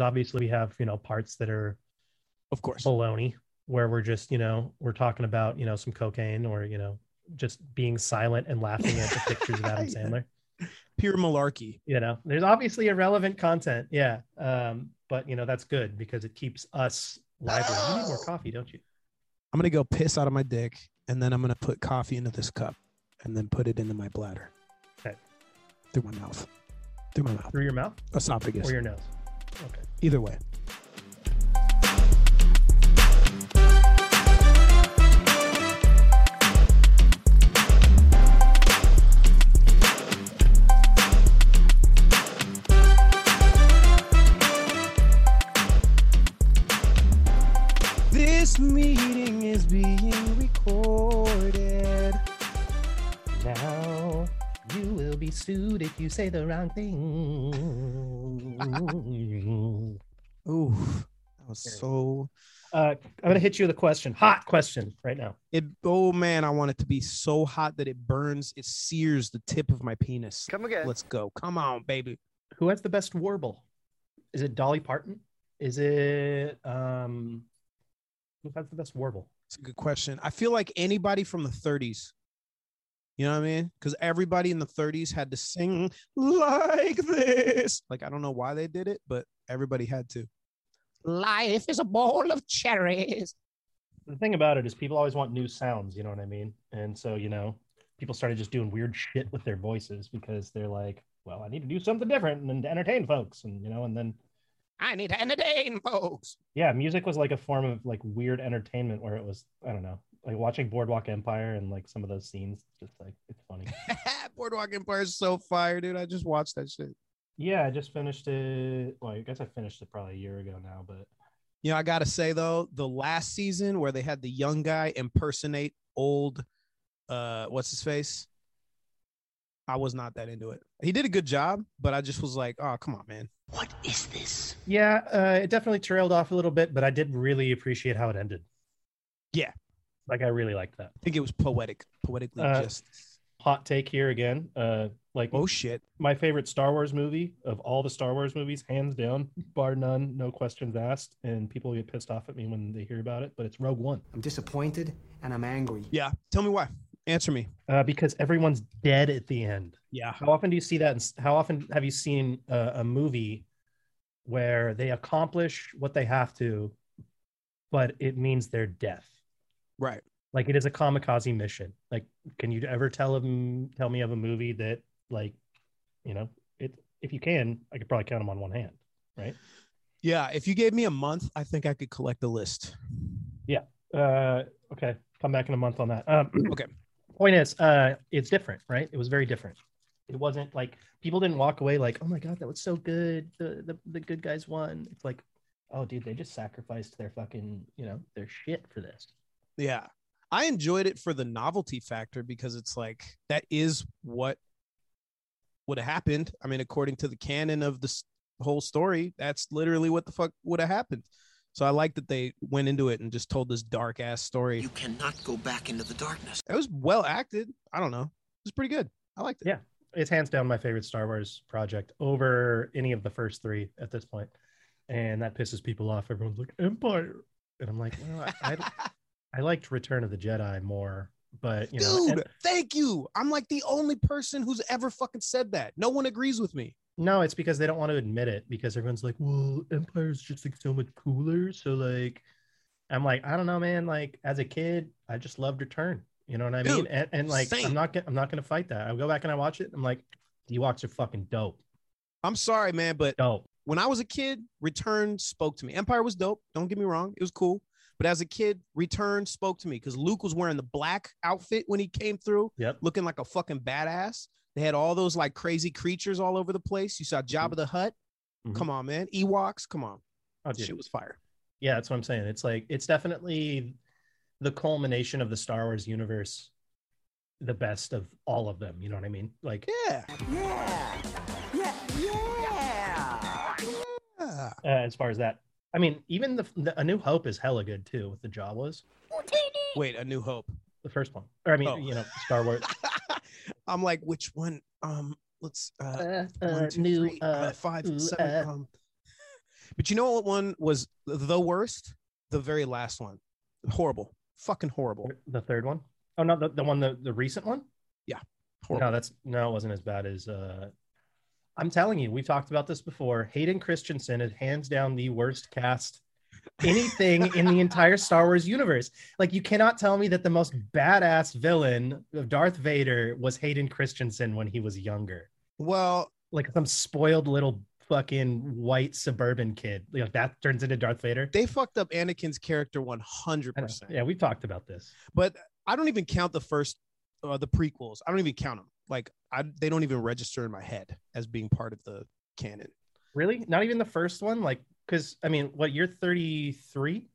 because obviously we have you know parts that are Of course. baloney where we're just you know we're talking about you know some cocaine or you know just being silent and laughing at the pictures of Adam Sandler. Pure malarkey. You know, there's obviously irrelevant content, yeah, um, but you know that's good because it keeps us lively. You need more coffee, don't you? I'm gonna go piss out of my dick, and then I'm gonna put coffee into this cup, and then put it into my bladder. Okay. Through my mouth. Through my mouth. Through your mouth Esophagus. or your nose? Okay. Either way. This meeting is being recorded. Now you will be sued if you say the wrong thing. Ooh, that was so. uh, I'm gonna hit you with a question, hot question right now. It. Oh man, I want it to be so hot that it burns. It sears the tip of my penis. Come again. Let's go. Come on, baby. Who has the best warble? Is it Dolly Parton? Is it um? Who has the best warble? It's a good question. I feel like anybody from the 30s. You know what I mean? Because everybody in the 30s had to sing mm-hmm. like this. Like I don't know why they did it, but everybody had to. Life is a bowl of cherries. The thing about it is, people always want new sounds. You know what I mean? And so you know, people started just doing weird shit with their voices because they're like, well, I need to do something different and to entertain folks, and you know, and then I need to entertain folks. yeah, music was like a form of like weird entertainment where it was I don't know, like watching Boardwalk Empire and like some of those scenes, just like it's funny. Boardwalk Empire is so fire, dude. I just watched that shit. yeah, I just finished it. Well, I guess I finished it probably a year ago now, but You know, I gotta say though, the last season where they had the young guy impersonate old, uh, what's his face? I was not that into it. He did a good job, but I just was like, oh, come on, man. What is this? yeah, uh, it definitely trailed off a little bit, but I did really appreciate how it ended. Yeah. Like I really liked that. I think it was poetic, poetically Uh, just. Hot take here again. Uh, like Oh shit! my favorite Star Wars movie of all the Star Wars movies, hands down, bar none, no questions asked. And people get pissed off at me when they hear about it, but it's Rogue One I'm disappointed and I'm angry. Yeah, tell me why. Answer me. uh, because everyone's dead at the end. Yeah, How often do you see that? in- How often have you seen a, a movie where they accomplish what they have to, but it means their death? Right. Like it is a kamikaze mission. Like, can you ever tell them tell me of a movie that like, you know, it if you can, I could probably count them on one hand, right? Yeah, if you gave me a month, I think I could collect a list. Yeah. Uh, okay, come back in a month on that. Um, Okay. Point is, uh, it's different, right? It was very different. It wasn't like people didn't walk away like, oh my god, that was so good. The the, the good guys won. It's like, oh dude, they just sacrificed their fucking, you know, their shit for this. Yeah. I enjoyed it for the novelty factor because it's like that is what would have happened. I mean, according to the canon of this whole story, that's literally what the fuck would have happened. So I like that they went into it and just told this dark ass story. You cannot go back into the darkness. It was well acted. I don't know. It was pretty good. I liked it. Yeah. It's hands down my favorite Star Wars project over any of the first three at this point. And that pisses people off. Everyone's like, Empire. And I'm like, well, I, I, I liked Return of the Jedi more, but you know, Dude, and- thank you. I'm like the only person who's ever fucking said that. No one agrees with me. no, it's because they don't want to admit it because everyone's like, well, Empire's just like so much cooler. So like, I'm like, I don't know, man. Like as a kid, I just loved Return. You know what I mean? And, and like, same. I'm not gonna, I'm not gonna fight that. I go back and I watch it. I'm like, Ewoks are fucking dope, I'm sorry, man, but dope. when I was a kid, Return spoke to me. Empire was dope. Don't get me wrong. It was cool. But as a kid, Return spoke to me because Luke was wearing the black outfit when he came through, Yep. looking like a fucking badass. They had all those like crazy creatures all over the place. You saw Jabba the Hutt. Mhm. Come on, man. Ewoks. Come on. Oh, dude. Shit was fire. Yeah, that's what I'm saying. It's like it's definitely the culmination of the Star Wars universe, the best of all of them. You know what I mean? Like Yeah. Yeah. Yeah. Yeah. Yeah. uh, as far as that, I mean, even the, the A New Hope is hella good too with the Jawas, Wait, A New Hope. the first one. Or I mean, Oh. you know, Star Wars. I'm like, which one? Um, let's uh, Uh, one, two, three, uh, five, ooh, seven. uh. Um, But you know what one was the worst? The very last one. Horrible. Fucking horrible. The third one? Oh no, the, the one the, the recent one? Horrible. No, that's no, it wasn't as bad as uh I'm telling you, we've talked about this before. Hayden Christensen is hands down the worst cast anything in the entire Star Wars universe. Like you cannot tell me that the most badass villain of Darth Vader was Hayden Christensen when he was younger. well, Like some spoiled little fucking white suburban kid. Like that turns into Darth Vader. they fucked up Anakin's character 100%. Yeah, we've talked about this. But I don't even count the first uh, the prequels. I don't even count them. Like I they don't even register in my head as being part of the canon. Really? Not even the first one? Like, because I mean, what you're 33?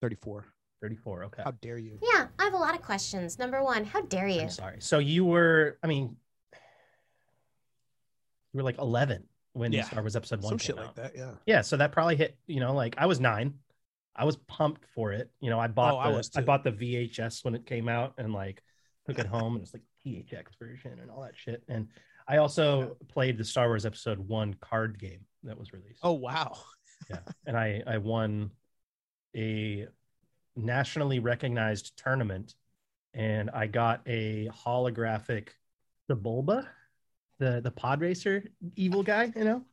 34. 34. Okay. How dare you? Yeah, I have a lot of questions. Number one, how dare you? I'm sorry. So you were, I mean, you were like 11 when Yeah. Star Wars Episode One Some came shit out. like that, yeah. Yeah, so that probably hit. You know, like I was nine. I was pumped for it. You know, I bought Oh, I the, was I bought the VHS when it came out and like took it home and it's like THX version and all that shit. And I also played the Star Wars Episode One card game that was released. Oh wow. yeah and i i won a nationally recognized tournament and i got a holographic Sebulba the the pod racer evil guy you know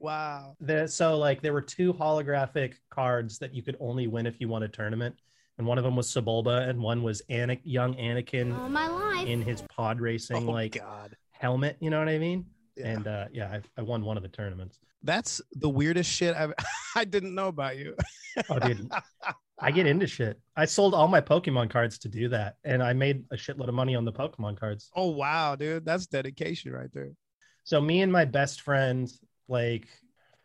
Wow. the so like there were two holographic cards that you could only win if you won a tournament and one of them was Sebulba and one was Ana- young Anakin All my life. in his pod racing oh like god. helmet you know what I mean Yeah. and uh yeah I, I won one of the tournaments That's the weirdest shit I've I didn't know about you. Oh, dude. I get into shit. I sold all my Pokemon cards to do that, and I made a shitload of money on the Pokemon cards. oh wow, dude. That's dedication right there. So me and my best friend, like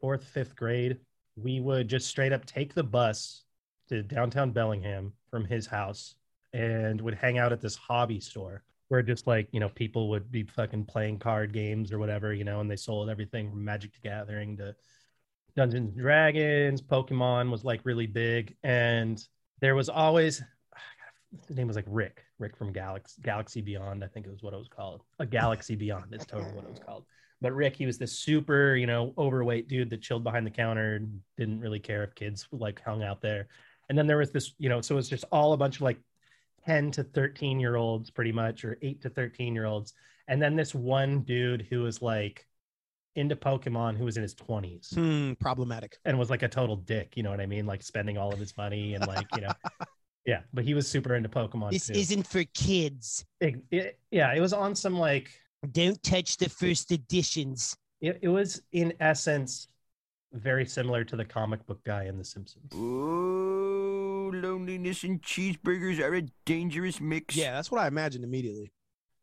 fourth, fifth grade, we would just straight up take the bus to downtown Bellingham from his house and would hang out at this hobby store where just like you know people would be fucking playing card games or whatever you know and they sold everything from magic the gathering to dungeons and dragons pokemon was like really big. And there was always the name was like rick rick from galaxy galaxy beyond i think it was what it was called. A galaxy beyond is totally what it was called. But rick he was this super you know overweight dude that chilled behind the counter didn't really care if kids like hung out there and then there was this you know so it was just all a bunch of like 10 to 13 year olds pretty much or 8 to 13 year olds and then this one dude who was like into pokemon who was in his 20s Hmm, problematic. and was like a total dick you know what i mean like spending all of his money and like you know yeah but he was super into pokemon too. isn't for kids. It- it- yeah it was on some like Don't touch the first editions. it, it was in essence very similar to the comic book guy in the simpsons Oh, loneliness and cheeseburgers are a dangerous mix. Yeah, that's what I imagined immediately.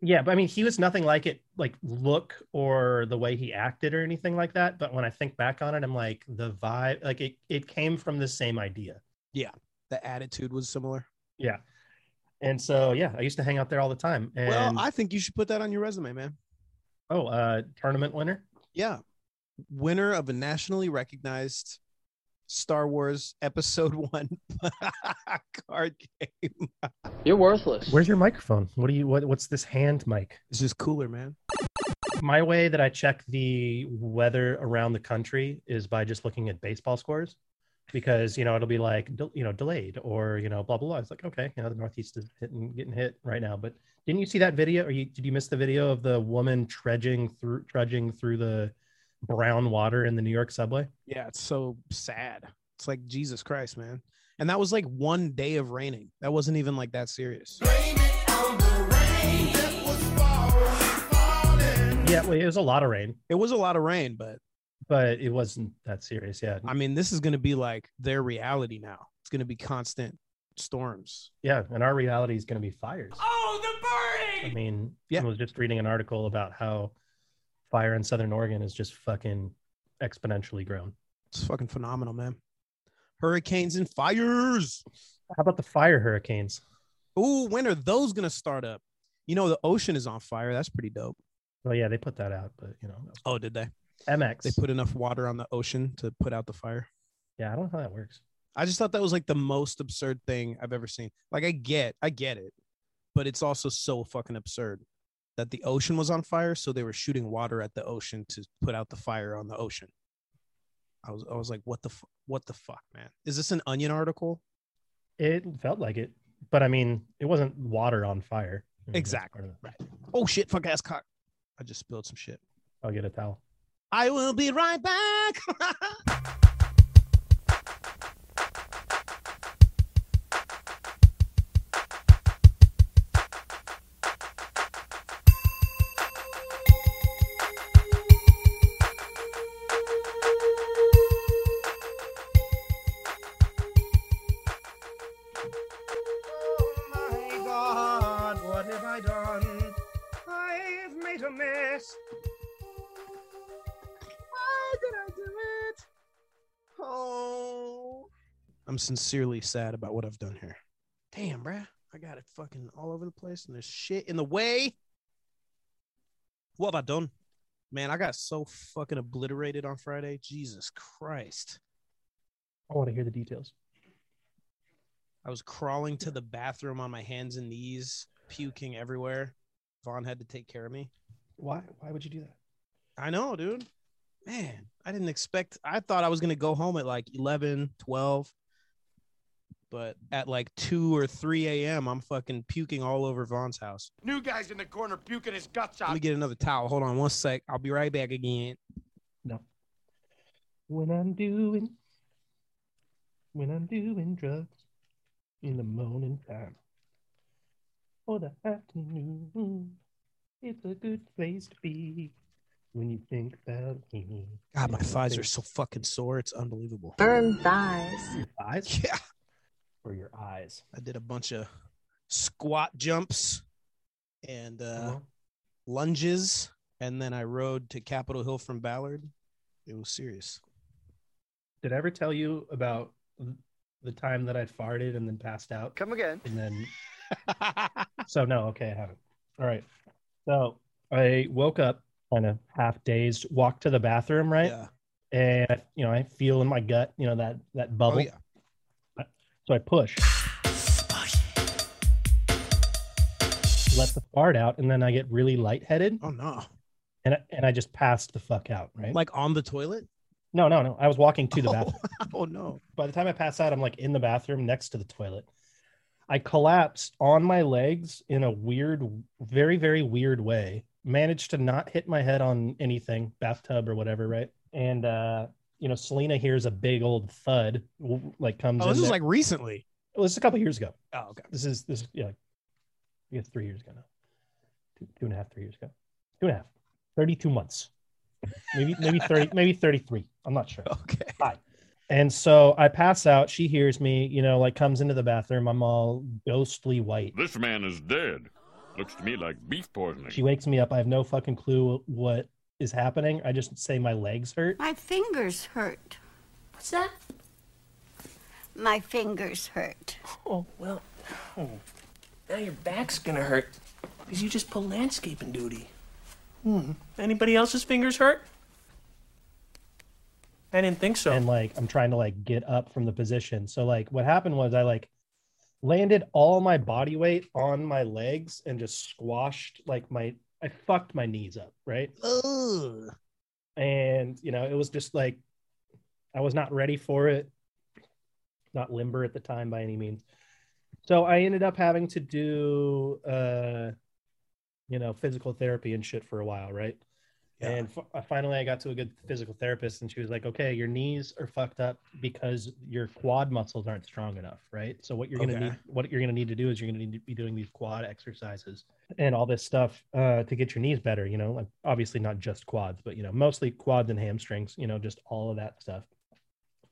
Yeah, but I mean, he was nothing like it, like look or the way he acted or anything like that. But when I think back on it, I'm like the vibe, like it, it came from the same idea. Yeah, the attitude was similar. Yeah. And so, yeah, I used to hang out there all the time. And well, I think you should put that on your resume, man. oh, uh, tournament winner. Yeah. Winner of a nationally recognized Star Wars Episode One card game. You're worthless. Where's your microphone? What do you, what, what's this hand mic? It's just cooler, man. My way that I check the weather around the country is by just looking at baseball scores because, you know, it'll be like, you know, delayed or, you know, blah, blah, blah. It's like, okay, you know, the Northeast is hitting, getting hit right now. But didn't you see that video or you, did you miss the video of the woman trudging through, trudging through the brown water in the New York subway? Yeah, it's so sad. It's like Jesus Christ, man. And that was like one day of raining. That wasn't even like that serious. Yeah, well, it was a lot of rain, It was a lot of rain, but but it wasn't that serious. Yeah. I mean, this is going to be like their reality now. It's going to be constant storms. Yeah. And our reality is going to be fires. Oh, the burning! I mean, Yeah. I was just reading an article about how fire in Southern Oregon is just fucking exponentially grown. It's fucking phenomenal, man. Hurricanes and fires. How about the fire hurricanes? Ooh, when are those going to start up? You know, the ocean is on fire. That's pretty dope. Well, yeah, they put that out, but you know, Oh, did they? MX. They put enough water on the ocean to put out the fire. yeah, I don't know how that works. I just thought that was like the most absurd thing I've ever seen. Like I get, I get it, but it's also so fucking absurd that the ocean was on fire, so they were shooting water at the ocean to put out the fire on the ocean. I was I was like, what the what the fuck, man? Is this an Onion article? It felt like it, but I mean, it wasn't water on fire. I mean, Exactly. part of the- Right. Oh shit, fuck ass cock. I just spilled some shit. I'll get a towel. I will be right back. sincerely sad about what I've done here. Damn, bruh. I got it fucking all over the place and there's shit in the way. What have I done? Man, I got so fucking obliterated on Friday. Jesus Christ. I want to hear the details. I was crawling to the bathroom on my hands and knees, puking everywhere. Vaughn had to take care of me. Why? Why would you do that? I know, dude. Man, I didn't expect. I thought I was going to go home at like 11, 12. But at like 2 or 3 a.m., I'm fucking puking all over Vaughn's house. New guy's in the corner puking his guts out. Let me get another towel. Hold on one sec. I'll be right back again. No. When I'm doing, when I'm doing drugs in the morning time or the afternoon, it's a good place to be when you think about me. God, my thighs are so fucking sore. It's unbelievable. Burn thighs. Your eyes Yeah. Or your eyes. I did a bunch of squat jumps and uh, Uh-huh. lunges. And then I rode to Capitol Hill from Ballard. It was serious. Did I ever tell you about the time that I farted and then passed out? Come again. And then, so no, okay, I haven't. All right. So I woke up kind of half dazed, walked to the bathroom, right? Yeah. And you know, I feel in my gut, you know, that that bubble. Oh, yeah. So I push, let the fart out, and then I get really lightheaded, Oh, no. and I, and I just passed the fuck out, right? Like on the toilet? no, no, no. I was walking to the bathroom. Oh, no. by the time I pass out, I'm like in the bathroom next to the toilet. I collapsed on my legs in a weird, very, very weird way. Managed to not hit my head on anything, bathtub or whatever, right? And uh, you know, Selena hears a big old thud, like comes. Oh, in this was there. like recently. Well, this is a couple years ago. Oh, okay. This is this, yeah, I guess three years ago now. Two, two and a half, three years ago. Two and a half. 32 months. Maybe, maybe 30, maybe 33. I'm not sure. Okay. Hi. And so I pass out. She hears me, you know, like comes into the bathroom. I'm all ghostly white. This man is dead. Looks to me like beef poisoning. She wakes me up. I have no fucking clue what is happening. I just say my legs hurt. My fingers hurt. What's that? My fingers hurt. Oh, well, oh, now your back's gonna hurt because you just pulled landscaping duty. Hmm. Anybody else's fingers hurt? I didn't think so. And like I'm trying to like get up from the position. So like what happened was I like landed all my body weight on my legs and just squashed like my I fucked my knees up, right? Ugh. and you know it was just like i was not ready for it not limber at the time by any means so i ended up having to do uh you know physical therapy and shit for a while right Yeah. and f- finally i got to a good physical therapist and she was like okay your knees are fucked up because your quad muscles aren't strong enough right so what you're gonna Okay. need what you're gonna need to do is you're gonna need to be doing these quad exercises and all this stuff uh, to get your knees better. You know, like obviously not just quads, but you know, mostly quads and hamstrings. You know, just all of that stuff.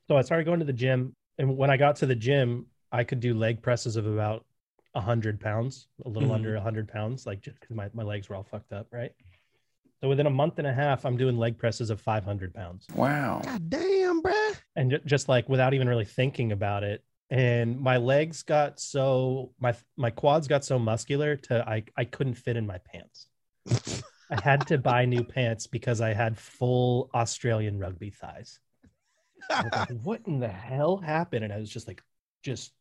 So I started going to the gym, and when I got to the gym, I could do leg presses of about hundred pounds, a little Mhm. under hundred pounds, like just because my, my legs were all fucked up, right? So within a month and a half, I'm doing leg presses of 500 pounds, Wow. God damn, bruh. and just like without even really thinking about it. And my legs got so my my quads got so muscular to I I couldn't fit in my pants. I had to buy new pants because I had full Australian rugby thighs. Like, what in the hell happened? And I was just like, just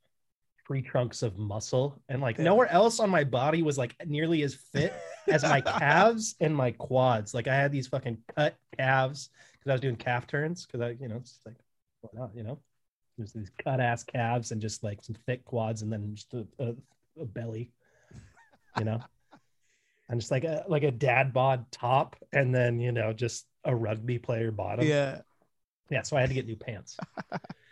tree trunks of muscle. And like nowhere else on my body was like nearly as fit as my calves and my quads. Like I had these fucking cut calves because because I was doing calf turns because I, you know, it's like, why not, you know? There's these cut ass calves and just like some thick quads and then just a, a, a belly, you know? and just like a like a dad bod top and then you know just a rugby player bottom. Yeah. Yeah. So I had to get new pants.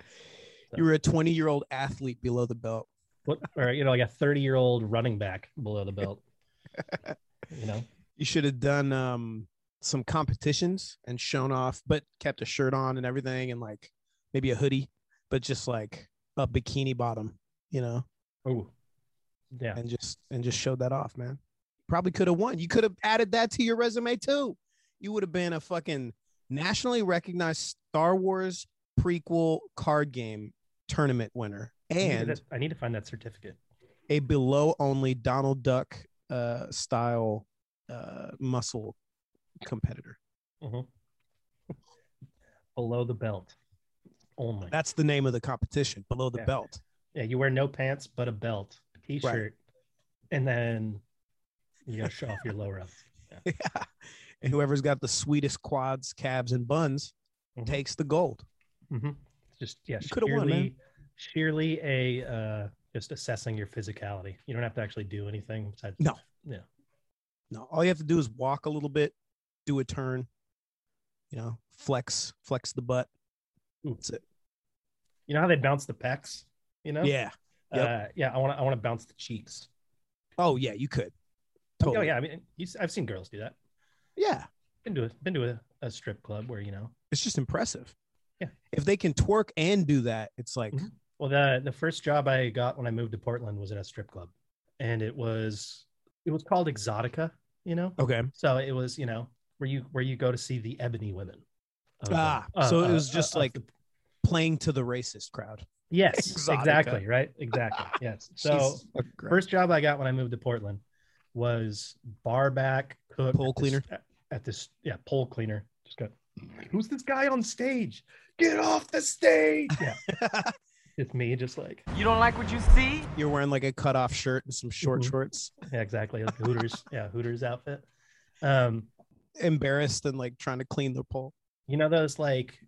You were a 20 year old athlete below the belt. What or you know, like a 30 year old running back below the belt. you know? You should have done um some competitions and shown off, but kept a shirt on and everything, and like maybe a hoodie, but just like a bikini bottom, you know, Oh. Yeah. and just and just showed that off, man. Probably could have won. You could have added that to your resume too. You would have been a fucking nationally recognized Star Wars prequel card game tournament winner I need and to- I need to find that certificate. a below only Donald Duck uh, style uh, muscle competitor. Mhm. Below the belt. Only. That's the name of the competition, below the Yeah. belt. Yeah, you wear no pants but a belt, a t-shirt, and then you gotta show off your lower up. Yeah. And whoever's got the sweetest quads, calves, and buns Mhm. takes the gold. Mm-hmm. Just yeah, You coulda won, man. sheerly, a uh, just assessing your physicality. You don't have to actually do anything besides No. Yeah. No, all you have to do is walk a little bit, do a turn, you know, flex, flex the butt. That's it. You know how they bounce the pecs? You know? Yeah. Yep. Uh, yeah. I want to. I want to bounce the cheeks. Oh yeah, you could. Oh Totally. yeah. I mean, I've seen girls do that. Yeah. Been to a, been to a, a strip club where you know. It's just impressive. Yeah. If they can twerk and do that, it's like Mhm. Well, the the first job I got when I moved to Portland was at a strip club, and it was it was called Exotica. You know. okay. So it was you know where you where you go to see the ebony women. of, Ah, uh, so it uh, was just uh, like the- playing to the racist crowd. yes, Exotica. exactly right, exactly yes. So first job I got when I moved to Portland was bar back cook Pole at this- cleaner? at this yeah pole cleaner. Just got who's this guy on stage? Get off the stage! Yeah, it's me, just like You don't like what you see? You're wearing like a cutoff shirt and some short Mhm. shorts, yeah, exactly like Hooters. yeah, Hooters outfit. Um, embarrassed and like trying to clean the pole. you know those like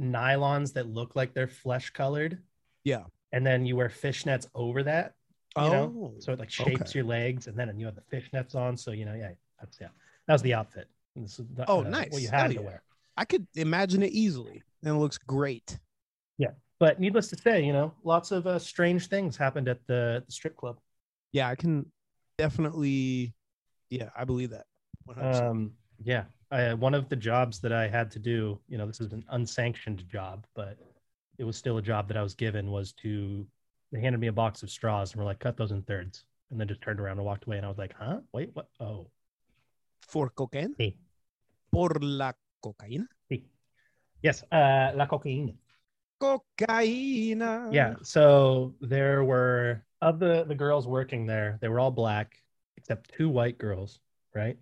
nylons that look like they're flesh colored Yeah. and then you wear fishnets over that you Oh, know so it like shapes okay. your legs and then you have the fishnets on so you know yeah that's yeah that was the outfit This is the- Oh, uh, nice. what you Hell had yeah. to wear I could imagine it easily, and it looks great. Yeah, but needless to say you know lots of uh, strange things happened at the, the strip club Yeah, I can definitely. Yeah, I believe that. 100%. um yeah I, one of the jobs that i had to do you know this is an unsanctioned job but it was still a job that i was given was to they handed me a box of straws and were like cut those in thirds and then just turned around and walked away and i was like huh wait what oh For cocaine? Sí. Por la cocaína? sí. yes uh la cocaine Cocaína. yeah so there were of the the girls working there they were all black except two white girls right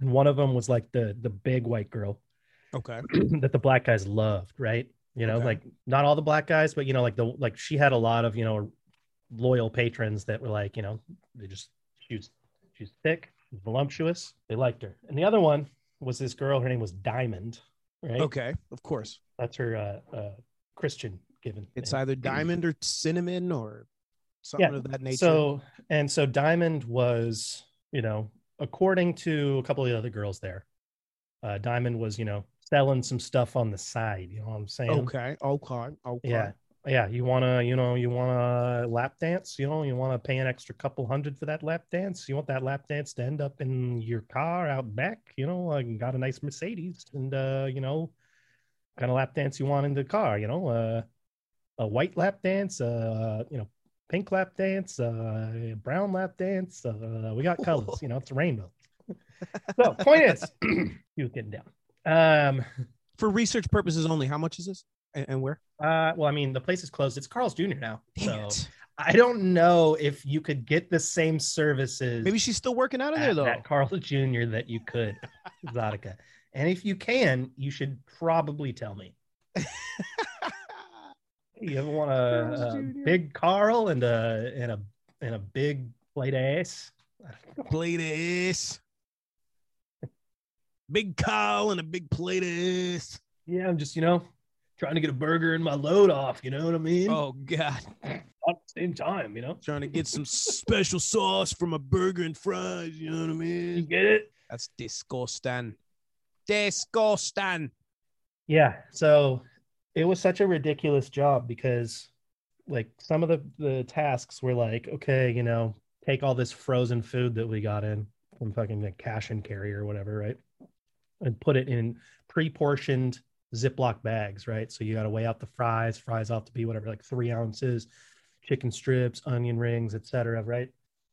and one of them was like the the big white girl Okay. that the black guys loved, right? You know, Okay. like not all the black guys, but you know, like the like she had a lot of you know loyal patrons that were like, you know, they just she was she was thick, voluptuous, they liked her. And the other one was this girl, her name was Diamond, right? Okay. Of course. that's her uh, uh Christian given. It's name. either diamond or cinnamon or something Yeah, of that nature. So and so Diamond was, you know, according to a couple of the other girls there, uh Diamond was, you know, selling some stuff on the side. You know what I'm saying? okay. Okay. Okay. Yeah. Yeah. You want to, you know, you want to lap dance, you know, you want to pay an extra couple hundred for that lap dance. You want that lap dance to end up in your car out back, you know, I got a nice Mercedes and, uh, you know, kind of lap dance you want in the car, you know, uh, a white lap dance, uh, you know, pink lap dance, uh, brown lap dance. Uh, we got colors, you know, it's a rainbow. so point is, he was getting down. Um, For research purposes only, how much is this and, and where? Uh, well, I mean, the place is closed. It's Carl's Jr. now. Damn so it. I don't know if you could get the same services Maybe she's still working out of there though. at Carl's Jr. that you could Exotica. And if you can, you should probably tell me. you ever want a, a big Carl and a and a and a big plate of ass? Play this. Big Carl and a big plate of this. Yeah, I'm just, you know, trying to get a burger and my load off. You know what I mean? Oh God. At the same time, you know? Trying to get some special sauce for my burger and fries. You know what I mean? You get it? That's disgusting. Disgusting. Yeah. So it was such a ridiculous job because like some of the, the tasks were like, okay, you know, take all this frozen food that we got in from fucking the cash and carry or whatever, right? And put it in pre-portioned Ziploc bags, right? So you got to weigh out the fries. Fries have to be whatever, like three ounces, chicken strips, onion rings, etc. Right?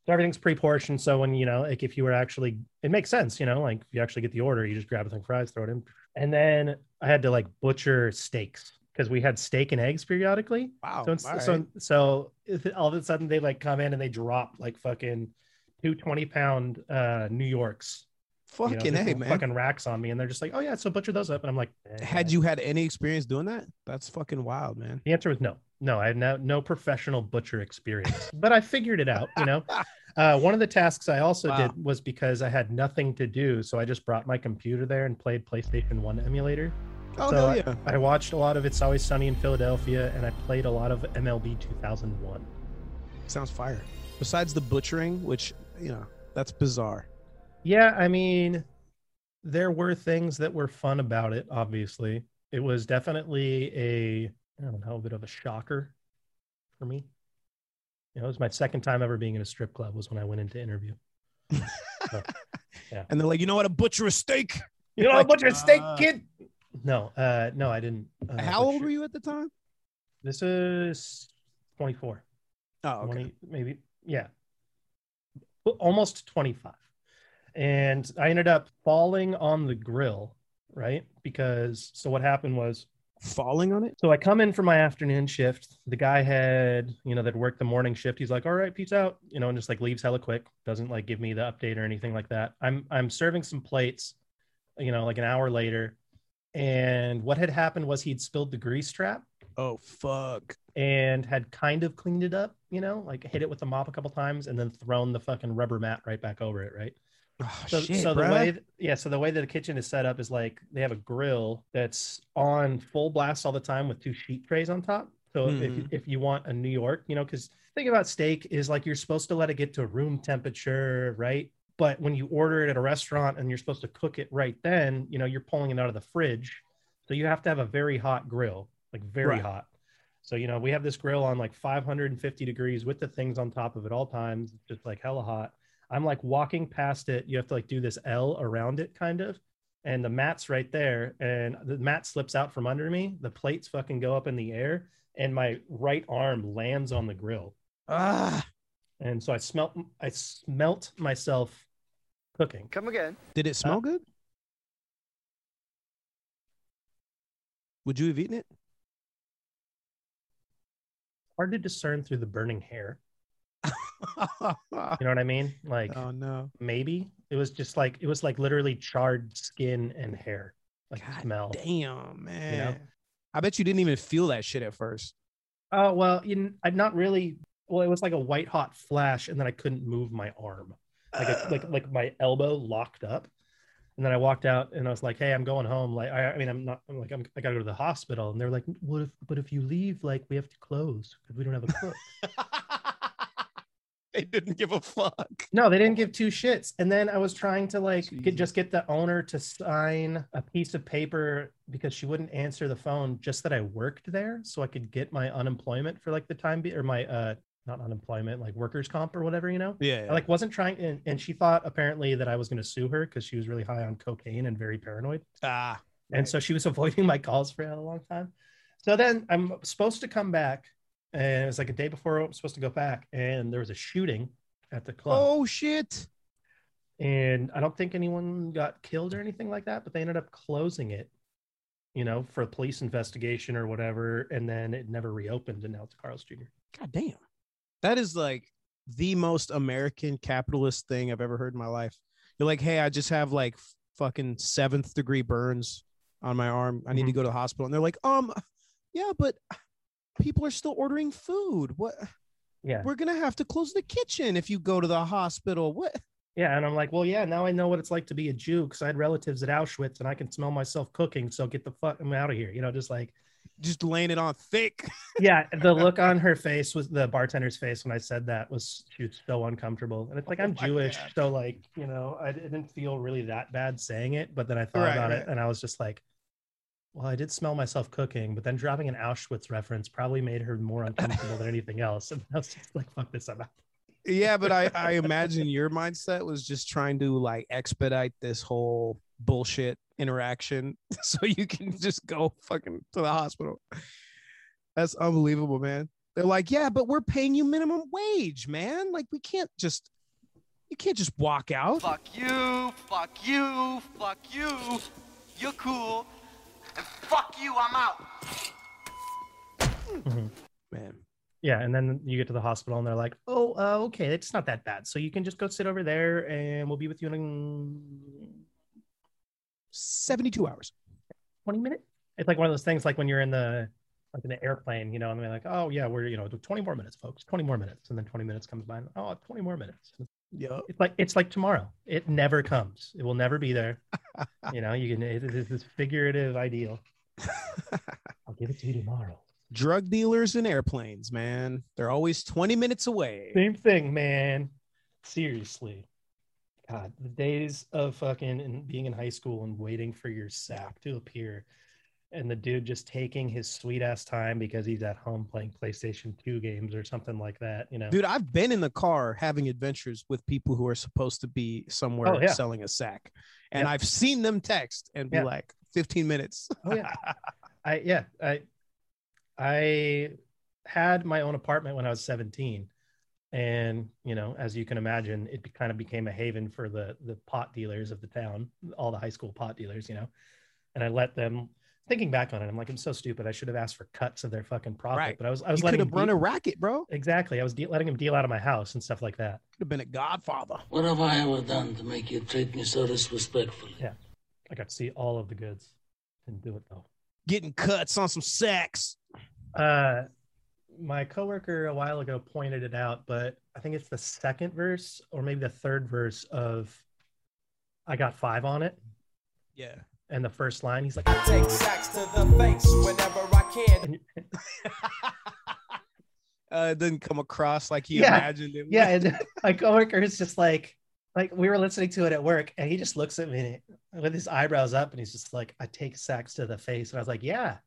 So everything's pre-portioned. So when you know, like if you were actually, it makes sense, you know, like if you actually get the order, you just grab a thing fries, throw it in, and then I had to like butcher steaks because we had steak and eggs periodically. Wow. So so so all of a sudden they like come in and they drop like fucking two 20 pound uh New Yorks. You know, fucking hey, man. fucking racks on me, and they're just like, "Oh yeah, so butcher those up," and I'm like, eh. Had you had any experience doing that? That's fucking wild, man. The answer was no. No, I had no, no professional butcher experience, but I figured it out. You know, uh, one of the tasks I also Wow. did was because I had nothing to do, so I just brought my computer there and played PlayStation One emulator. Oh so hell I, yeah. I watched a lot of It's Always Sunny in Philadelphia, and I played a lot of MLB 2001. Sounds fire. Besides the butchering, which you know, that's bizarre. Yeah, I mean, there were things that were fun about it. Obviously, it was definitely a I don't know, a bit of a shocker for me. You know, it was my second time ever being in a strip club. Was when I went in to interview. And they're like, you know what, a butcher a steak. You know, Like, a butcher steak uh, kid. No, uh, no, I didn't. Uh, How old were you at the time? This is twenty four. Oh, okay. 20, maybe yeah almost 25 and i ended up falling on the grill right because so what happened was Falling on it? so i come in for my afternoon shift the guy had you know that worked the morning shift he's like all right peace out you know and just like leaves hella quick doesn't like give me the update or anything like that i'm i'm serving some plates you know like an hour later and what had happened was he'd spilled the grease trap Oh fuck. and had kind of cleaned it up, you know, like hit it with the mop a couple times and then thrown the fucking rubber mat right back over it, right? Oh, So, shit, so the way, yeah, so the way that the kitchen is set up is like they have a grill that's on full blast all the time with two sheet trays on top. So if, Mhm. if you want a New York, you know, because think about steak is like you're supposed to let it get to room temperature, right? But when you order it at a restaurant and you're supposed to cook it right then, you know, you're pulling it out of the fridge. So you have to have a very hot grill, like very Right. hot. So, you know, we have this grill on like 550 degrees with the things on top of it all times, just like hella hot. I'm like walking past it. You have to like do this L around it, kind of. And the mat's right there. And the mat slips out from under me. The plates fucking go up in the air. And my right arm lands on the grill. Ah. And so I smelt I smelt myself cooking. Come again. Did it smell good? Would you have eaten it? Hard to discern through the burning hair. You know what I mean? Like oh no. maybe it was just like it was like literally charred skin and hair. Like God smell. Damn, man. know? I bet you didn't even feel that shit at first. Oh well, you I'm not really. Well, it was like a white hot flash, and then I couldn't move my arm, like a, like like my elbow locked up, and then I walked out, and I was like, "Hey, I'm going home." Like, I, I mean, I'm not. I'm like, I'm, I gotta go to the hospital, and they're like, "What if? But if you leave, like, we have to close because we don't have a cook." They didn't give a fuck. no, they didn't give two shits. And then I was trying to like get just get the owner to sign a piece of paper because she wouldn't answer the phone, just that I worked there, so I could get my unemployment for like the time be or my uh not unemployment, like workers' comp or whatever, you know. Yeah. I like wasn't trying, and, and she thought apparently that I was going to sue her because she was really high on cocaine and very paranoid, ah. and so she was avoiding my calls for a long time. So then I'm supposed to come back, and it was like a day before I'm supposed to go back, and there was a shooting at the club, Oh shit. and I don't think anyone got killed or anything like that, but they ended up closing it, you know, for a police investigation or whatever, and then it never reopened, and now it's Carl's Jr. God damn. That is like the most American capitalist thing I've ever heard in my life. You're like, hey, I just have like fucking seventh degree burns on my arm. I need to Mhm. go to the hospital. And they're like, um, yeah, but people are still ordering food. What? Yeah, We're gonna have to close the kitchen if you go to the hospital. What? Yeah, and I'm like, well, yeah, now I know what it's like to be a Jew because I had relatives at Auschwitz and I can smell myself cooking. So get the fuck I'm out of here. You know, just like Just laying it on thick. yeah, the look on her face was the bartender's face when I said that was she was so uncomfortable. And it's like oh I'm Oh Jewish, God. so like, you know, I didn't feel really that bad saying it, but then I thought Right, about right. it and I was just like, well, I did smell myself cooking, but then dropping an Auschwitz reference probably made her more uncomfortable than anything else. And I was just like, fuck this, I'm out. yeah, but I, I imagine your mindset was just trying to like expedite this whole bullshit interaction so you can just go fucking to the hospital. That's unbelievable, man. They're like, yeah, but we're paying you minimum wage, man. Like, we can't just, you can't just walk out. Fuck you, fuck you, fuck you. You're cool. And fuck you, I'm out. Man. Yeah, and then you get to the hospital and they're like, "Oh, uh, okay, it's not that bad. So you can just go sit over there, and we'll be with you in 72 hours, 20 minutes." It's like one of those things, like when you're in the like in the airplane, you know, and they're like, "Oh yeah, we're you know 20 more minutes, folks, 20 more minutes," and then 20 minutes comes by, and oh, 20 more minutes. Yeah, it's like it's like tomorrow. It never comes. It will never be there. you know, you can. It is this figurative ideal. I'll give it to you tomorrow. Drug dealers and airplanes, man. They're always 20 minutes away. Same thing, man. Seriously. God, the days of fucking and being in high school and waiting for your sack to appear and the dude just taking his sweet ass time because he's at home playing PlayStation 2 games or something like that, you know. Dude, I've been in the car having adventures with people who are supposed to be somewhere Oh, yeah. selling a sack. And Yeah. I've seen them text and be Yeah. like, 15 minutes. Oh yeah. I yeah, I I had my own apartment when I was 17. And, you know, as you can imagine, it kind of became a haven for the the pot dealers of the town, all the high school pot dealers, you know. And I let them thinking back on it, I'm like, I'm so stupid. I should have asked for cuts of their fucking profit. Right. But I was I was you letting could have them run de- a racket, bro. Exactly. I was de- letting him deal out of my house and stuff like that. Could have been a godfather. What have I ever done to make you treat me so disrespectfully? Yeah. I got to see all of the goods. Didn't do it though. Getting cuts on some sex. Uh, my coworker a while ago pointed it out, but I think it's the second verse or maybe the third verse of I got five on it. Yeah. And the first line, he's like, I Take sacks to the face whenever I can. Uh, it didn't come across like he yeah, imagined it. would. yeah. And my coworker is just like, like we were listening to it at work, and he just looks at me with his eyebrows up, and he's just like, "I take sacks to the face," and I was like, "Yeah,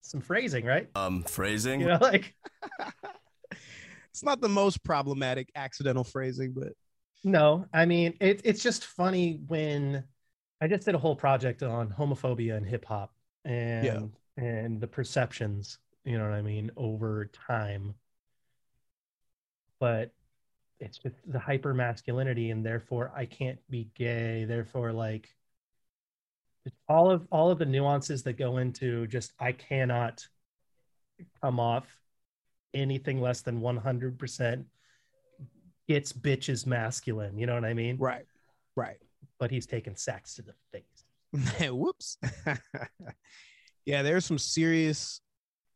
some phrasing, right?" Um, phrasing. You know, like it's not the most problematic accidental phrasing, but No, I mean it, it's just funny when I just did a whole project on homophobia and hip hop and and the perceptions, you know what I mean, over time. But it's just the hyper masculinity, and therefore I can't be gay. Therefore, like all of all of the nuances that go into just I cannot come off anything less than 100% gets bitches masculine. You know what I mean? Right. Right. But he's taking sacks to the face. Whoops. yeah, there's some serious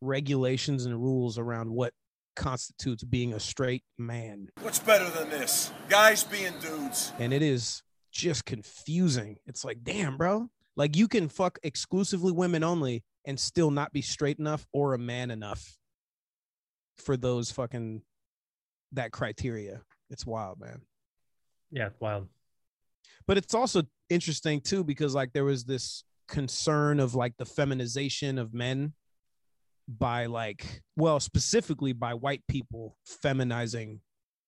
regulations and rules around what constitutes being a straight man. What's better than this? Guys being dudes. And it is just confusing. It's like, damn, bro. Like you can fuck exclusively women only and still not be straight enough or a man enough for those fucking that criteria. It's wild, man. Yeah, it's wild. But it's also interesting too because like there was this concern of like the feminization of men by like well specifically by white people feminizing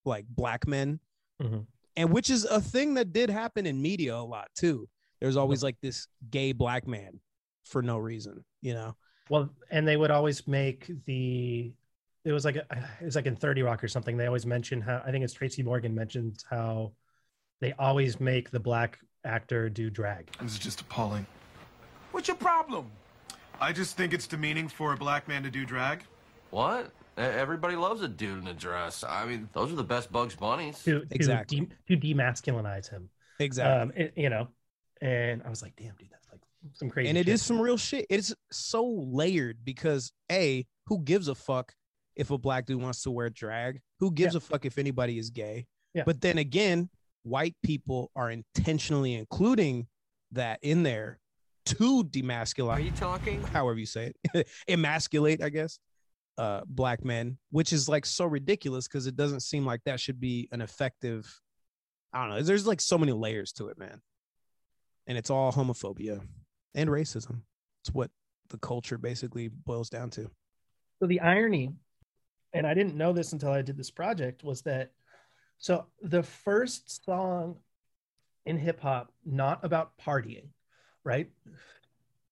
like black men Mhm. and which is a thing that did happen in media a lot too there's always like this gay black man for no reason you know Well, and they would always make the it was like a, it was like in 30 Rock or something. They always mention how I think it's Tracy Morgan mentions how they always make the black actor do drag. This is just appalling. What's your problem? I just think it's demeaning for a black man to do drag. What? Everybody loves a dude in a dress. I mean, those are the best Bugs Bunnies. to to, de- to demasculinize him. Exactly. Um, it- you know, and I was like, damn, dude, that's like some crazy. and it shit. is some real shit it's so layered because a who gives a fuck if a black dude wants to wear drag who gives Yeah. a fuck if anybody is gay Yeah. but then again white people are intentionally including that in there to demasculate. Are you talking? However you say it, emasculate, I guess, uh, black men, which is like so ridiculous because it doesn't seem like that should be an effective. I don't know. There's like so many layers to it, man, and it's all homophobia and racism. It's what the culture basically boils down to. So the irony, and I didn't know this until I did this project, was that so the first song in hip hop, not about partying, right?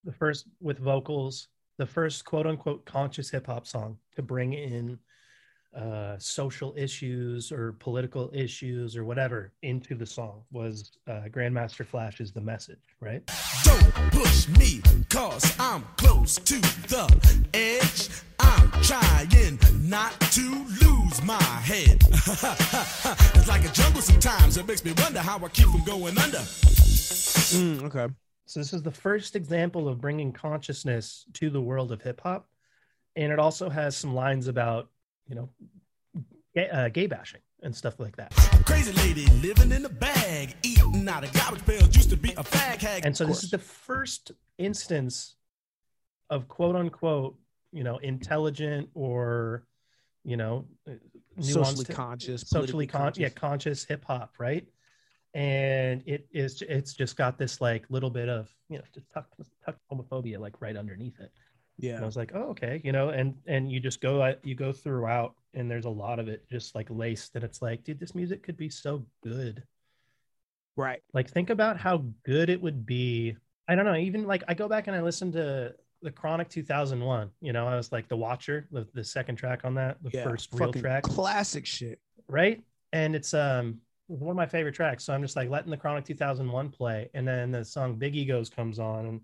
The first with vocals, the first quote unquote conscious hip hop song to bring in uh, social issues or political issues or whatever into the song was uh, Grandmaster Flash's The Message, right? Don't push me, cause I'm close to the edge. I'm trying not to lose my head. it's like a jungle sometimes. It makes me wonder how I keep from going under. Mm, okay. So this is the first example of bringing consciousness to the world of hip hop, and it also has some lines about you know gay, uh, gay bashing and stuff like that. Crazy lady living in a bag, eating out of garbage pails. Used to be a fag hag. And so this is the first instance of quote unquote you know intelligent or you know Socially nuanced- conscious, socially politically con- yeah conscious. conscious hip hop right and it is it's just got this like little bit of you know just tuck, tuck homophobia like right underneath it Yeah. and i was like oh okay you know and and you just go you go throughout and there's a lot of it just like laced and it's like dude this music could be so good Right. like think about how good it would be i don't know even like i go back and i listen to the chronic 2001 you know i was like the watcher the, the second track on that the Yeah. first real track Classic shit. right and it's um one of my favorite tracks so i'm just like letting the chronic 2001 play and then the song big egos comes on and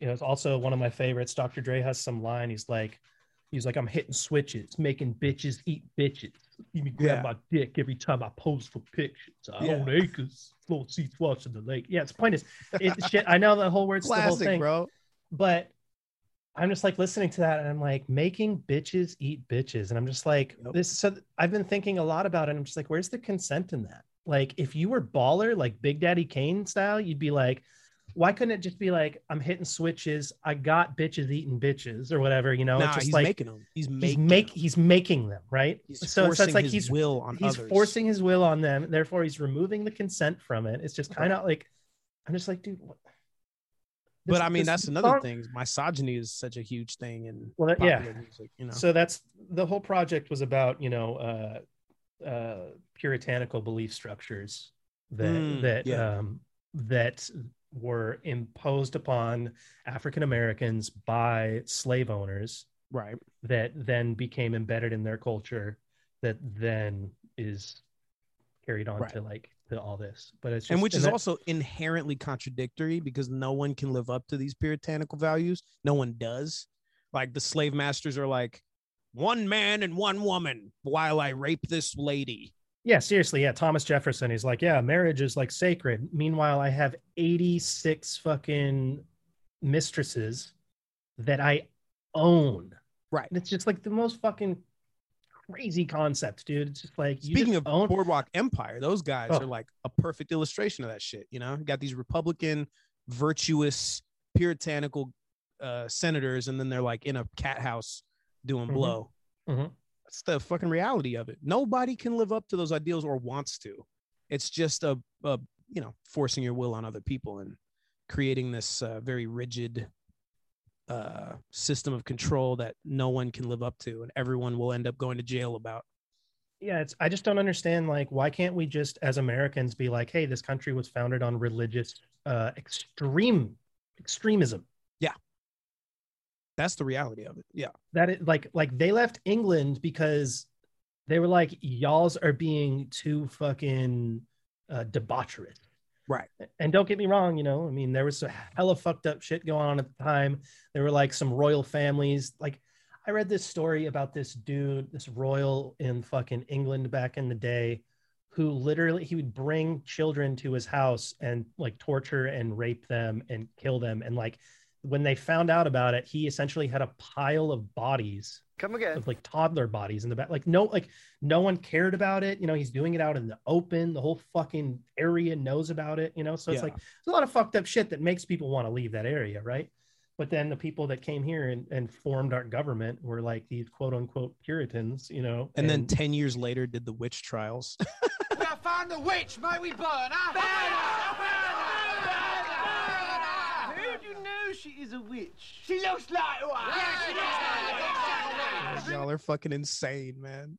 you know it's also one of my favorites dr dre has some line he's like he's like i'm hitting switches making bitches eat bitches you me grab Yeah. my dick every time i pose for pictures i Yeah. own acres float seats watching the lake yeah it's the point is it shit i know the whole words the whole Classic, thing bro. but I'm just like listening to that and I'm like making bitches eat bitches. And I'm just like, this so I've been thinking a lot about it. I'm just like, where's the consent in that? Like, if you were baller, like Big Daddy Kane style, you'd be like, why couldn't it just be like, I'm hitting switches, I got bitches eating bitches or whatever, you know? Nah, it's just he's like making them. He's he's making make he's making them, right? He's so it's, so it's forcing like his he's will on he's others. forcing his will on them, therefore he's removing the consent from it. It's just kind of like I'm just like, dude, what? But I mean, that's another song- thing. Misogyny is such a huge thing in well that- yeah music. You know, so that's the whole project was about you know uh uh puritanical belief structures that Mm, that yeah. um that were imposed upon african americans by slave owners right that then became embedded in their culture that then is carried on Right. to like to all this but it's just, and which is that- also inherently contradictory because no one can live up to these puritanical values. No one does. Like the slave masters are like one man and one woman while I rape this lady. Yeah, seriously. Yeah, Thomas Jefferson. He's like, yeah, marriage is like sacred. Meanwhile, I have 86 fucking mistresses that I own. Right. And it's just like the most fucking crazy concept, dude. It's just like you Speaking just of own. Boardwalk Empire, those guys Oh. are like a perfect illustration of that shit. You know, you got these Republican, virtuous, puritanical uh, senators, and then they're like in a cat house doing Mhm. blow. Mhm. That's the fucking reality of it. Nobody can live up to those ideals or wants to. It's just a, a you know, forcing your will on other people and creating this uh, very rigid uh, system of control that no one can live up to, and everyone will end up going to jail about. Yeah, it's I just don't understand like why can't we just as Americans be like, hey, this country was founded on religious uh extreme extremism. That's the reality of it. Yeah. that it like like they left England because they were like y'all's are being too fucking uh, debaucherous. Right. And don't get me wrong, you know, I mean there was a hella fucked up shit going on at the time. There were like some royal families. Like I read this story about this dude, this royal in fucking England back in the day who literally he would bring children to his house and like torture and rape them and kill them and like when they found out about it, he essentially had a pile of bodies Come again. of like toddler bodies in the back. Like no, like no one cared about it. You know, he's doing it out in the open. The whole fucking area knows about it. You know, so it's Yeah. like there's a lot of fucked up shit that makes people want to leave that area, right? But then the people that came here and, and formed our government were like these quote unquote Puritans, you know. And then 10 years later did the witch trials. We have found the witch. May we burn her? How do you know she is a witch? She looks like one. Y'all are fucking insane, man.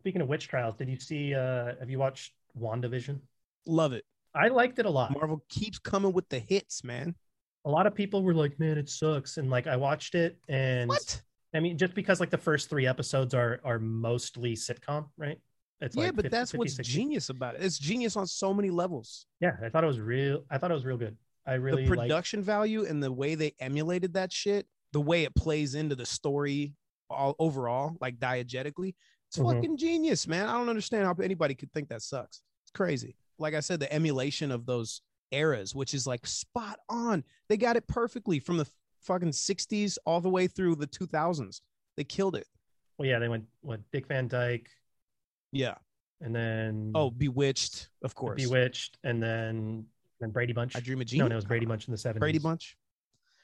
speaking of witch trials, did you see? uh Have you watched WandaVision? Love it. I liked it a lot. Marvel keeps coming with the hits, man. a lot of people were like, "Man, it sucks," and like I watched it, and What? I mean, just because like the first three episodes are are mostly sitcom, right? It's yeah, like but 50, that's 50, what's 60. genius about it. It's genius on so many levels. Yeah, I thought it was real. I thought it was real good. I really the production value and the way they emulated that shit, the way it plays into the story all overall, like diegetically, it's Mhm. fucking genius, man. I don't understand how anybody could think that sucks. It's crazy. Like I said, the emulation of those eras, which is like spot on. They got it perfectly from the fucking 60s all the way through the 2000s. They killed it. Well, yeah, they went what Dick Van Dyke, Yeah. and then Oh, Bewitched, of course. Bewitched, and then then Brady Bunch. I Dream of No, Genius. no, it was Brady Bunch in the seventies. Brady Bunch.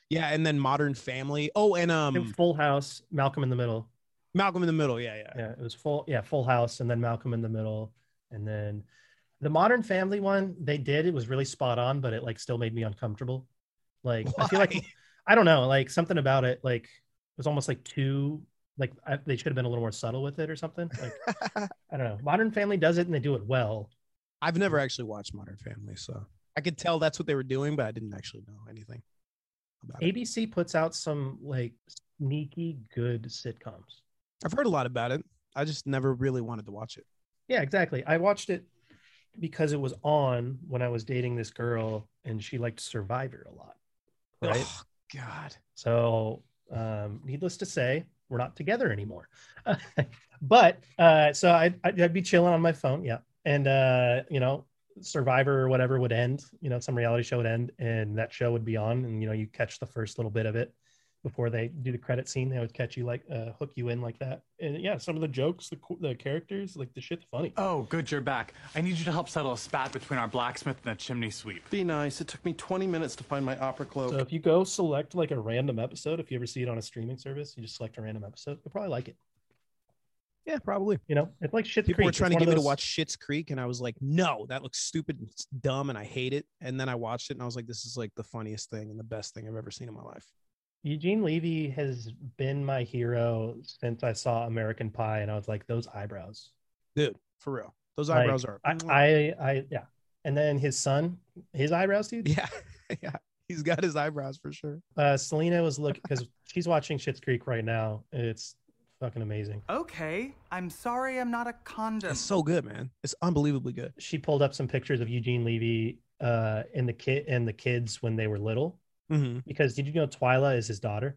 Yeah, and then Modern Family. Oh, and um Full House, Malcolm in the Middle. Malcolm in the Middle. Yeah, yeah. Yeah, it was full. Yeah, Full House, and then Malcolm in the Middle, and then the Modern Family one they did. It was really spot on, but it like still made me uncomfortable. Like I feel like I don't know, like something about it, like it was almost like too like I, they should have been a little more subtle with it or something. Like I don't know. Modern Family does it and they do it well. I've never actually watched Modern Family, so I could tell that's what they were doing, but I didn't actually know anything about it. ABC puts out some like sneaky good sitcoms. I've heard a lot about it. I just never really wanted to watch it. Yeah, exactly. I watched it because it was on when I was dating this girl and she liked Survivor a lot. Right. Oh, God. So, um, needless to say, we're not together anymore. but uh, so I'd, I'd I'd be chilling on my phone, yeah, and uh, you know, Survivor or whatever would end. You know, some reality show would end, and that show would be on, and you know, you catch the first little bit of it before they do the credit scene. They would catch you like uh, hook you in like that, and yeah, some of the jokes, the the characters, like the shit's funny. Oh, good, you're back. I need you to help settle a spat between our blacksmith and the chimney sweep. Be nice. It took me 20 minutes to find my opera cloak. So if you go select like a random episode, if you ever see it on a streaming service, you just select a random episode, you'll probably like it. Yeah, probably. You know, it's like shit. People were trying to get me to watch Schitt's Creek, and I was like, no, that looks stupid and dumb, and I hate it. And then I watched it, and I was like, this is like the funniest thing and the best thing I've ever seen in my life. Eugene Levy has been my hero since I saw American Pie, and I was like, those eyebrows, dude, for real. Those Like, eyebrows are. I, I, I, yeah. And then his son, his eyebrows, dude. Yeah, yeah. He's got his eyebrows for sure. Uh, Selena was looking because she's watching Schitt's Creek right now. It's fucking amazing. Okay, I'm sorry I'm not a condom. It's so good, man. It's unbelievably good. She pulled up some pictures of Eugene Levy uh, and the kid and the kids when they were little. Mm-hmm. Because did you know Twyla is his daughter?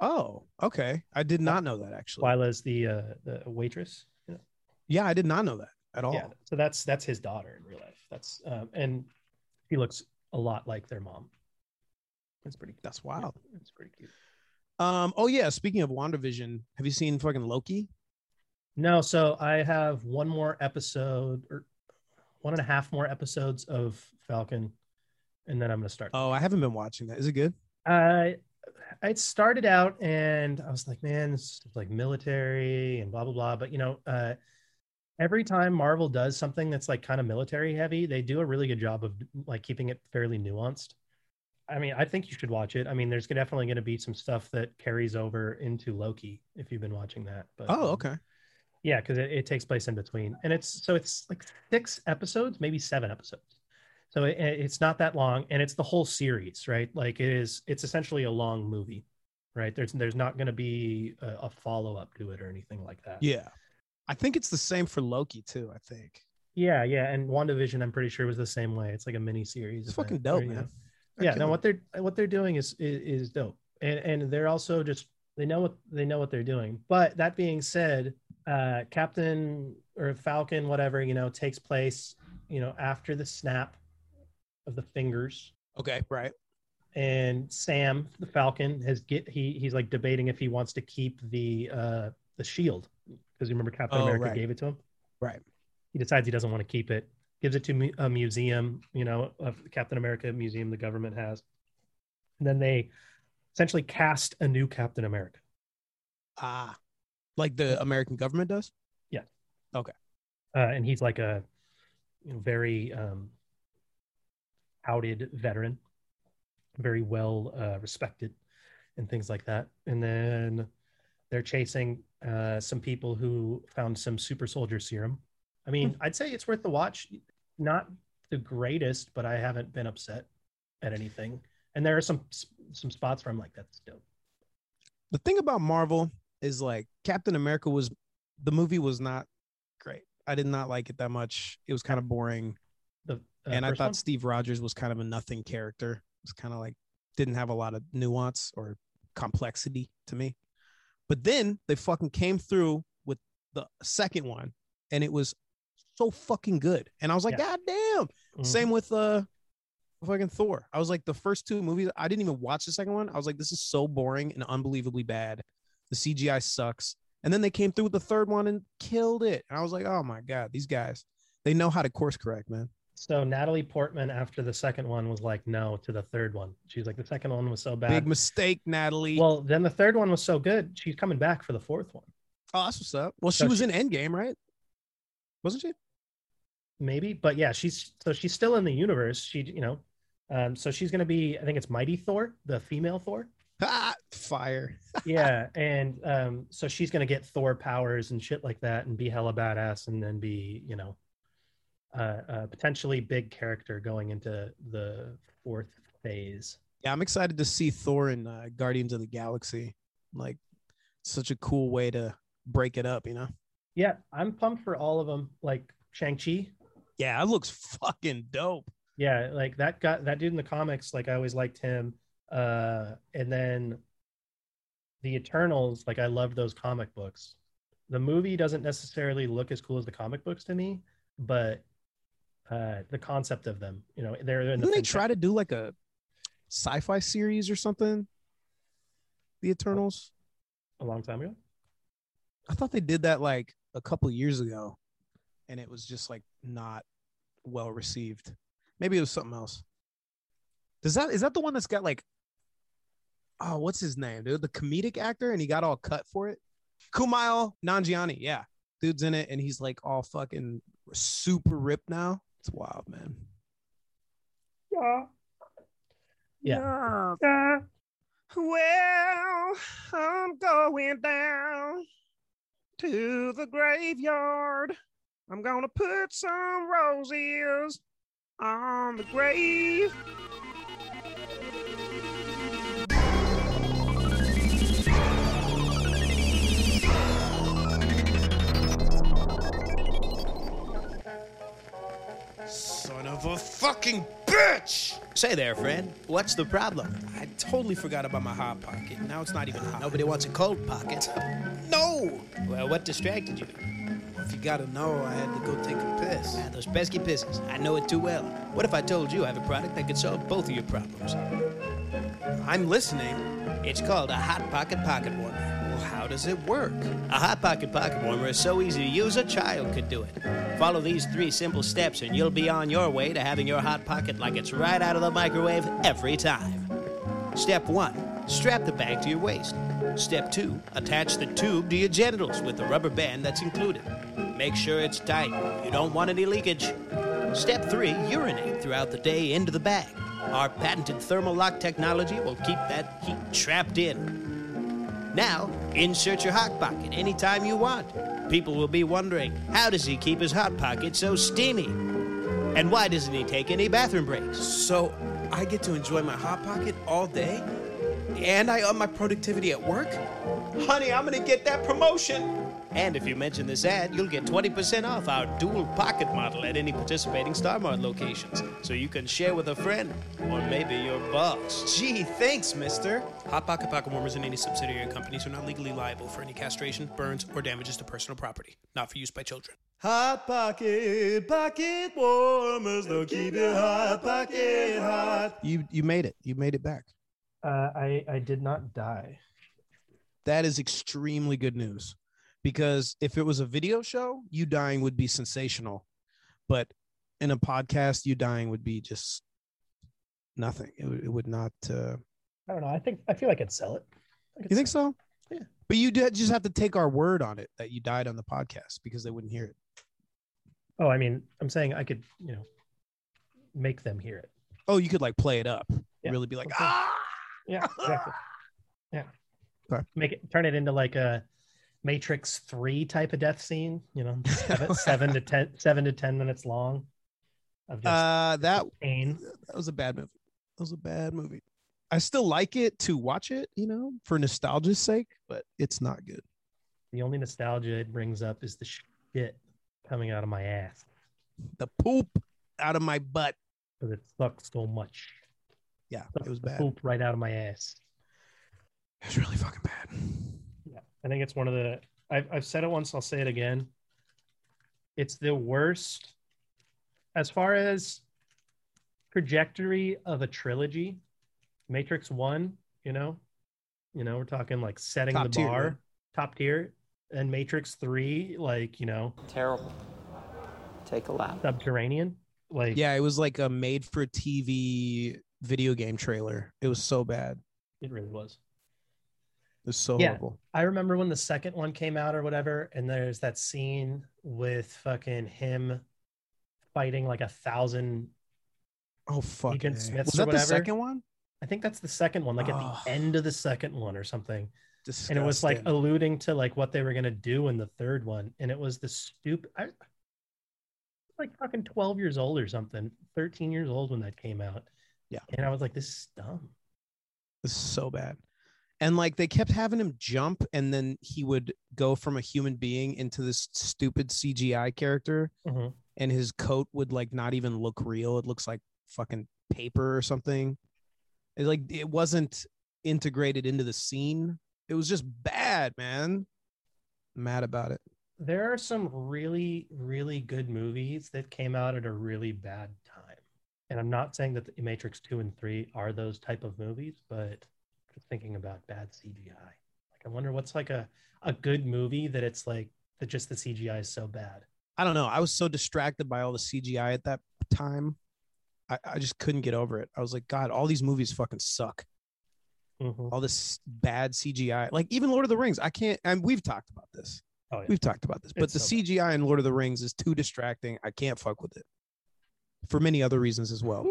Oh, okay. I did not know that actually. Twyla is the uh, the waitress. You know? Yeah, I did not know that at all. Yeah, so that's that's his daughter in real life. That's um, and he looks a lot like their mom. That's pretty. That's wild. It's pretty cute. Um. Oh yeah. Speaking of WandaVision, have you seen fucking Loki? No, so I have one more episode or one and a half more episodes of Falcon, and then I'm gonna start. Oh, I haven't been watching that. Is it good? I I started out and I was like, man, is like military and blah blah blah. But you know, uh, every time Marvel does something that's like kind of military heavy, they do a really good job of like keeping it fairly nuanced. I mean, I think you should watch it. I mean, there's definitely going to be some stuff that carries over into Loki if you've been watching that. But Oh, um, okay. yeah, because it, it takes place in between, and it's so it's like six episodes, maybe seven episodes. So it, it's not that long, and it's the whole series, right? Like it is, it's essentially a long movie, right? There's there's not going to be a, a follow up to it or anything like that. Yeah. I think it's the same for Loki too. I think. yeah, yeah. And WandaVision, I'm pretty sure was the same way. It's like a mini series. It's fucking dope, man. Yeah, no, what they're what they're doing is, is is dope, and and they're also just they know what they know what they're doing. But that being said, uh, Captain or Falcon, whatever you know, takes place you know after the snap of the fingers, Okay. Right. and Sam the Falcon has get he he's like debating if he wants to keep the uh the shield because you remember Captain Oh, America right. gave it to him. Right. He decides he doesn't want to keep it. Gives it to a museum, you know, of Captain America museum the government has. And then they essentially cast a new Captain America. Ah, like the American government does. Yeah. Okay. uh, and he's like a you know, very um, outed veteran, very well uh, respected, and things like that. And then they're chasing uh, some people who found some super soldier serum. I mean, I'd say it's worth the watch. Not the greatest, but I haven't been upset at anything. And there are some some spots where I'm like, that's dope. The thing about Marvel is like Captain America was the movie was not great. I did not like it that much. It was kind of boring. The uh, and I thought one? Steve Rogers was kind of a nothing character. It was kind of like didn't have a lot of nuance or complexity to me. But then they fucking came through with the second one, and it was so fucking good. And I was like, Yeah. God damn. Mhm. Same with uh fucking Thor. I was like, the first two movies, I didn't even watch the second one. I was like, this is so boring and unbelievably bad. The CGI sucks. And then they came through with the third one and killed it. And I was like, oh my God, these guys, they know how to course correct, man. So Natalie Portman, after the second one, was like no to the third one. She's like the second one was so bad. Big mistake, Natalie. Well, then the third one was so good. She's coming back for the fourth one, oh, that's what's up. Well, she So was she- in Endgame, right? Wasn't she? Maybe. But yeah, she's so she's still in the universe. She, you know, um, so she's gonna be. I think it's Mighty Thor, the female Thor. Ah, fire. yeah, and um, so she's gonna get Thor powers and shit like that, and be hella badass, and then be, you know, uh, uh potentially big character going into the fourth phase. Yeah, I'm excited to see Thor in uh, Guardians of the Galaxy. Like, such a cool way to break it up, you know? Yeah, I'm pumped for all of them. Like Shang Chi, Yeah, it looks fucking dope. yeah like that guy that dude in the comics like i always liked him uh and then the eternals like i loved those comic books the movie doesn't necessarily look as cool as the comic books to me but uh the concept of them you know they're in the Didn't they fin- try to do like a sci-fi series or something? The Eternals. a long time ago I thought they did that like a couple years ago, and it was just like not well received. Maybe it was something else. Does that is that the one that's got like oh what's his name, dude? The comedic actor, and he got all cut for it. Kumail Nanjiani, yeah, dude's in it, and he's like all fucking super ripped now. It's wild, man. yeah Yeah. yeah Well, I'm going down to the graveyard. I'm gonna put some roses on the grave. Son of a fucking bitch! Say there, friend. What's the problem? I totally forgot about my hot pocket. Now it's not even hot. Nobody wants a cold pocket. No! Well, what distracted you? If you gotta know, I had to go take a piss. Ah, those pesky pisses. I know it too well. What if I told you I have a product that could solve both of your problems? I'm listening. It's called a Hot Pocket Pocket Warmer. Well, how does it work? A Hot Pocket Pocket Warmer is so easy to use, a child could do it. Follow these three simple steps, and you'll be on your way to having your Hot Pocket like it's right out of the microwave every time. Step one strap the bag to your waist. Step two attach the tube to your genitals with the rubber band that's included. Make sure it's tight. You don't want any leakage. Step three urinate throughout the day into the bag. Our patented thermal lock technology will keep that heat trapped in. Now, insert your hot pocket anytime you want. People will be wondering, how does he keep his hot pocket so steamy? And why doesn't he take any bathroom breaks? So I get to enjoy my hot pocket all day, and I up my productivity at work. Honey, I'm gonna get that promotion. And if you mention this ad, you'll get 20% off our dual pocket model at any participating Star Mart locations. So you can share with a friend or maybe your boss. Gee, thanks, mister. Hot Pocket Pocket Warmers and any subsidiary companies are not legally liable for any castration, burns, or damages to personal property. Not for use by children. Hot pocket, pocket warmers, they'll keep your hot pocket hot. You you made it. You made it back. Uh, I I did not die. That is extremely good news. Because if it was a video show, you dying would be sensational. But in a podcast, you dying would be just nothing. It, would- it would not uh I don't know. I think I feel like I'd sell it. You think so? Yeah. But you did just have to take our word on it that you died on the podcast because they wouldn't hear it. it. Oh, I mean, I'm saying I could, you know, make them hear it. Oh, you could like play it up. Yeah. Really be like, Okay. ah, Yeah, exactly. Yeah. Okay. Make it turn it into like a Matrix Three type of death scene. You know, seven, seven to ten, seven to ten minutes long. Of just uh that pain. that was a bad movie. That was a bad movie. I still like it to watch it, you know, for nostalgia's sake, but it's not good. The only nostalgia it brings up is the shit coming out of my ass The poop out of my butt. because it sucks so much. Yeah, it was bad. Poop right out of my ass. It was really fucking bad. Yeah, I think it's one of the. I've I've said it once. I'll say it again. It's the worst, as far as trajectory of a trilogy. Matrix One, you know, you know, we're talking like setting Top the tier, bar, man. top tier, and Matrix Three, like you know, Terrible. Take a lap. subterranean, like Yeah, it was like a made for TV video game trailer. It was so bad. it really was. It was so Yeah. horrible. I remember when the second one came out or whatever, and there's that scene with fucking him fighting like a thousand Oh fuck. Agent Smiths Was or that the second one? I think that's the second one, like at Oh. the end of the second one or something. Disgusting. And it was like alluding to like what they were gonna do in the third one, and it was the stupid. I like fucking twelve years old or something, thirteen years old when that came out. Yeah. and I was like, this is dumb. This is so bad. And like they kept having him jump and then he would go from a human being into this stupid CGI character Mhm. and his coat would like not even look real. It looks like fucking paper or something. It like it wasn't integrated into the scene. It was just bad, man. mad about it. There are some really, really good movies that came out at a really bad time. And I'm not saying that the Matrix 2 and 3 are those type of movies, but just thinking about bad CGI. Like I wonder what's like a, a good movie that it's like that just the CGI is so bad. I don't know. I was so distracted by all the CGI at that time. I, I just couldn't get over it. I was like, God, all these movies fucking suck. Mhm. All this bad CGI. Like even Lord of the Rings, I can't and we've talked about this. Oh, yeah. We've talked about this. But It's the so CGI in Lord of the Rings is too distracting. I can't fuck with it. For many other reasons as well.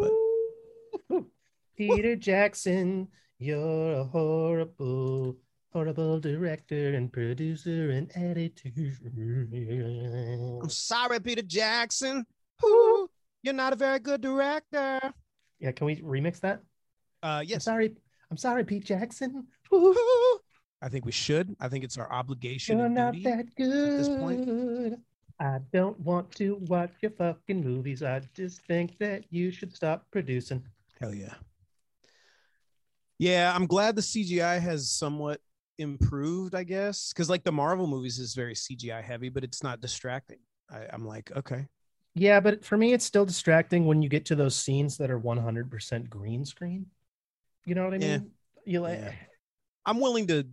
But Peter Jackson, you're a horrible, horrible director and producer and editor. I'm sorry, Peter Jackson. Ooh, you're not a very good director. Yeah, can we remix that? Uh I'm yes. sorry. I'm sorry, Pete Jackson. I think we should. I think it's our obligation You're and not duty. that good. this point. I don't want to watch your fucking movies. I just think that you should stop producing. Hell yeah. Yeah, I'm glad the CGI has somewhat improved, I guess. Because like the Marvel movies is very CGI heavy, but it's not distracting. I, I'm like, okay. Yeah, but for me, it's still distracting when you get to those scenes that are 100% green screen. You know what I mean? Yeah. You like, Yeah. I'm willing to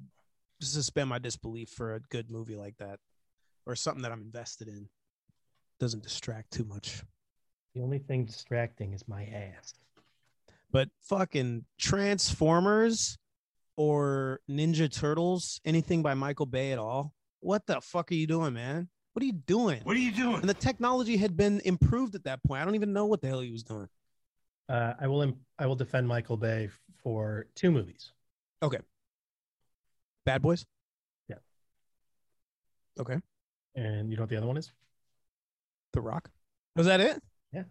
suspend my disbelief for a good movie like that or something that I'm invested in. Doesn't distract too much. the only thing distracting is my ass. But fucking Transformers or Ninja Turtles, anything by Michael Bay at all. What the fuck are you doing, man? What are you doing? What are you doing? And the technology had been improved at that point. I don't even know what the hell he was doing. Uh, I will. Im- I will defend Michael Bay for two movies. Okay. Bad Boys? Yeah. Okay. And you know what the other one is? The Rock. Was that it? Yeah.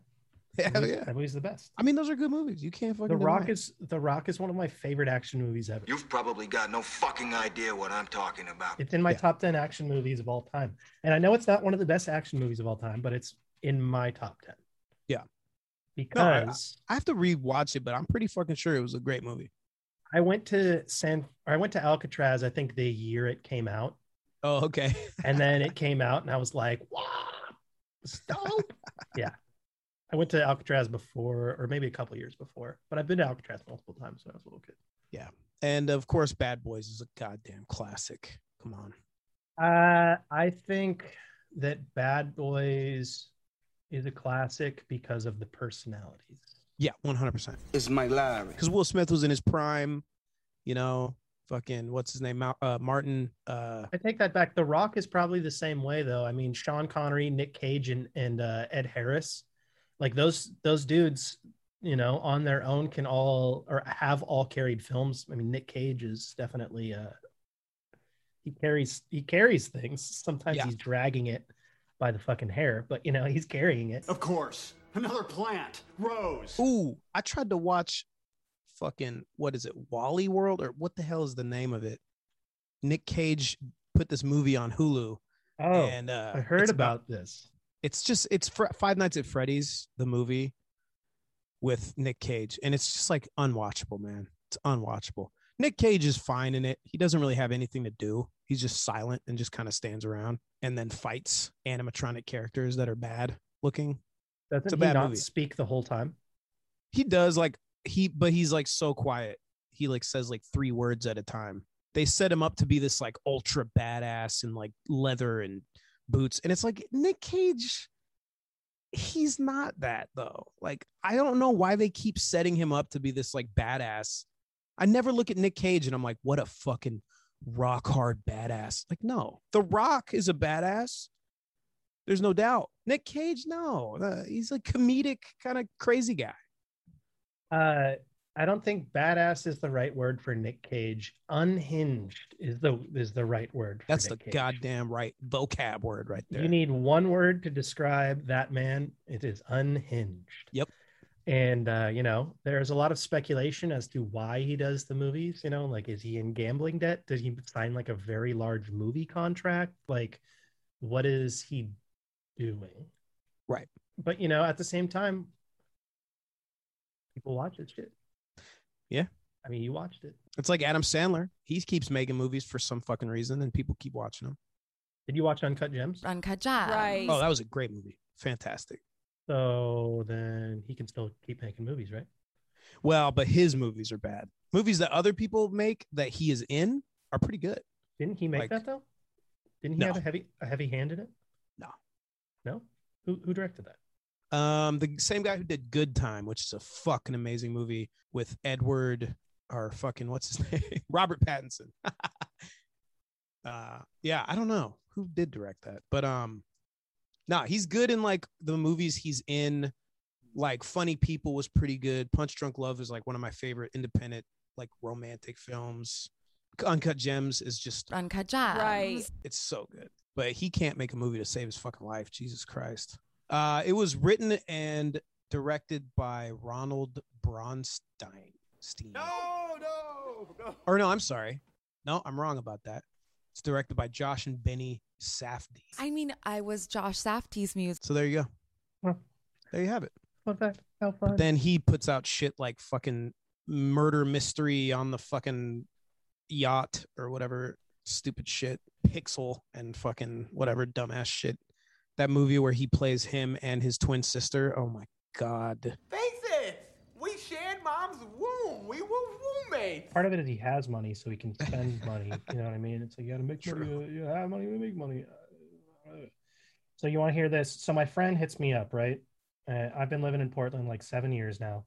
Hell That movie- yeah. that movie's the best. I mean, those are good movies. You can't fucking. The Rock deny it. is The Rock is one of my favorite action movies ever. You've probably got no fucking idea what I'm talking about. It's in my top 10 action movies of all time. And I know it's not one of the best action movies of all time, but it's in my top 10 Yeah. No, I- because I have to rewatch it, but I'm pretty fucking sure it was a great movie. I went to San or I went to Alcatraz, I think the year it came out. Oh, okay. And then it came out and I was like, wow, stop. yeah. I went to Alcatraz before, or maybe a couple years before, but I've been to Alcatraz multiple times when I was a little kid. Yeah. And of course, Bad Boys is a goddamn classic. Come on. Uh, I think that Bad Boys is a classic because of the personalities. Yeah, 100%. It's my Larry. Because Will Smith was in his prime, you know, fucking, what's his name? Uh, Martin. Uh, I take that back. The Rock is probably the same way, though. I mean, Sean Connery, Nick Cage, and and uh, Ed Harris, like those those dudes, you know, on their own can all or have all carried films. I mean, Nick Cage is definitely uh he carries he carries things. Sometimes Yeah. he's dragging it by the fucking hair, but you know he's carrying it. Of course. Another plant. Rose. Ooh, I tried to watch fucking, what is it? Wally World? Or what the hell is the name of it? Nick Cage put this movie on Hulu. Oh, and uh, I heard it's about, this. it's just it's fr- Five Nights at Freddy's, the movie with Nick Cage, and it's just like unwatchable, man. It's unwatchable. Nick Cage is fine in it. He doesn't really have anything to do. He's just silent and just kind of stands around and then fights animatronic characters that are bad looking. Doesn't It's a he bad not movie. speak the whole time? He does like he, but he's like so quiet. He like says like three words at a time. They set him up to be this like ultra badass and like leather and boots, and it's like Nick Cage. He's not that though. Like I don't know why they keep setting him up to be this like badass. I never look at Nick Cage and I'm like, what a fucking rock hard badass. Like no, The Rock is a badass. There's no doubt. Nick Cage, no, Uh, he's a comedic kind of crazy guy. Uh, I don't think badass is the right word for Nick Cage. Unhinged is the is the right word. For That's Nick the Cage. goddamn right vocab word right there. You need one word to describe that man. It is unhinged. Yep. And uh, you know, there's a lot of speculation as to why he does the movies. You know, like is he in gambling debt? Did he sign like a very large movie contract? Like, what is he doing? Right. But you know, at the same time, people watch this shit. Yeah. I mean, you watched it. It's like Adam Sandler. He keeps making movies for some fucking reason, and people keep watching them. Did you watch Uncut Gems? Uncut Gems. Right. Oh, that was a great movie. Fantastic. So then he can still keep making movies, right? Well, but his movies are bad. Movies that other people make that he is in are pretty good. Didn't he make Like- that though? Didn't he No. have a heavy a heavy hand in it? No. No? Who who directed that? Um, the same guy who did Good Time, which is a fucking amazing movie with Edward or fucking what's his name? Robert Pattinson. uh yeah, I don't know who did direct that, but um nah, he's good in like the movies he's in. Like Funny People was pretty good. Punch Drunk Love is like one of my favorite independent like romantic films. Uncut Gems is just Uncut Gems. Right. it's so good. But he can't make a movie to save his fucking life. Jesus Christ. Uh, it was written and directed by Ronald Bronstein. Stein. No, no, no. Or no, I'm sorry. No, I'm wrong about that. It's directed by Josh and Benny Safdie. I mean, I was Josh Safdie's music. So there you go. Huh. There you have it. Fun. How fun. Then he puts out shit like fucking murder mystery on the fucking yacht or whatever stupid shit. Pixel and fucking whatever dumbass shit. That movie where he plays him and his twin sister. Oh my god. Face it. We shared mom's womb. We were roommates. Part of it is he has money, so he can spend money. You know what I mean? It's like you gotta make sure you, you have money, we make money. So you want to hear this? So my friend hits me up, right? Uh, I've been living in Portland like seven years now,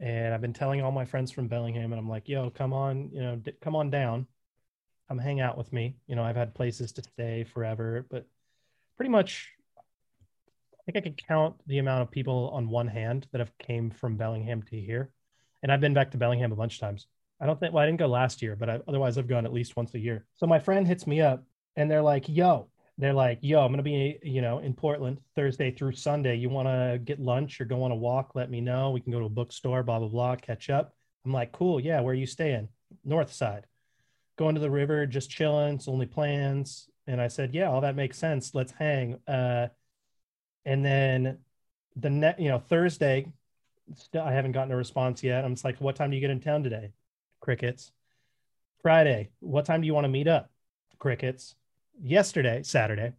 and I've been telling all my friends from Bellingham, and I'm like, "Yo, come on, you know, d- come on down, come hang out with me." You know, I've had places to stay forever, but pretty much, I think I could count the amount of people on one hand that have came from Bellingham to here, and I've been back to Bellingham a bunch of times. I don't think, well, I didn't go last year, but I, otherwise I've gone at least once a year. So my friend hits me up, and they're like, "Yo." they're like, "Yo, I'm gonna be, you know, in Portland Thursday through Sunday. You want to get lunch or go on a walk? Let me know. We can go to a bookstore. Blah blah blah. Catch up." I'm like, "Cool, yeah. Where are you staying? North side. Going to the river, just chilling. It's only plans." And I said, "Yeah, all that makes sense. Let's hang." Uh, and then the net, you know, Thursday, I haven't gotten a response yet. I'm just like, "What time do you get in town today?" Crickets. Friday, what time do you want to meet up? Crickets yesterday, Saturday,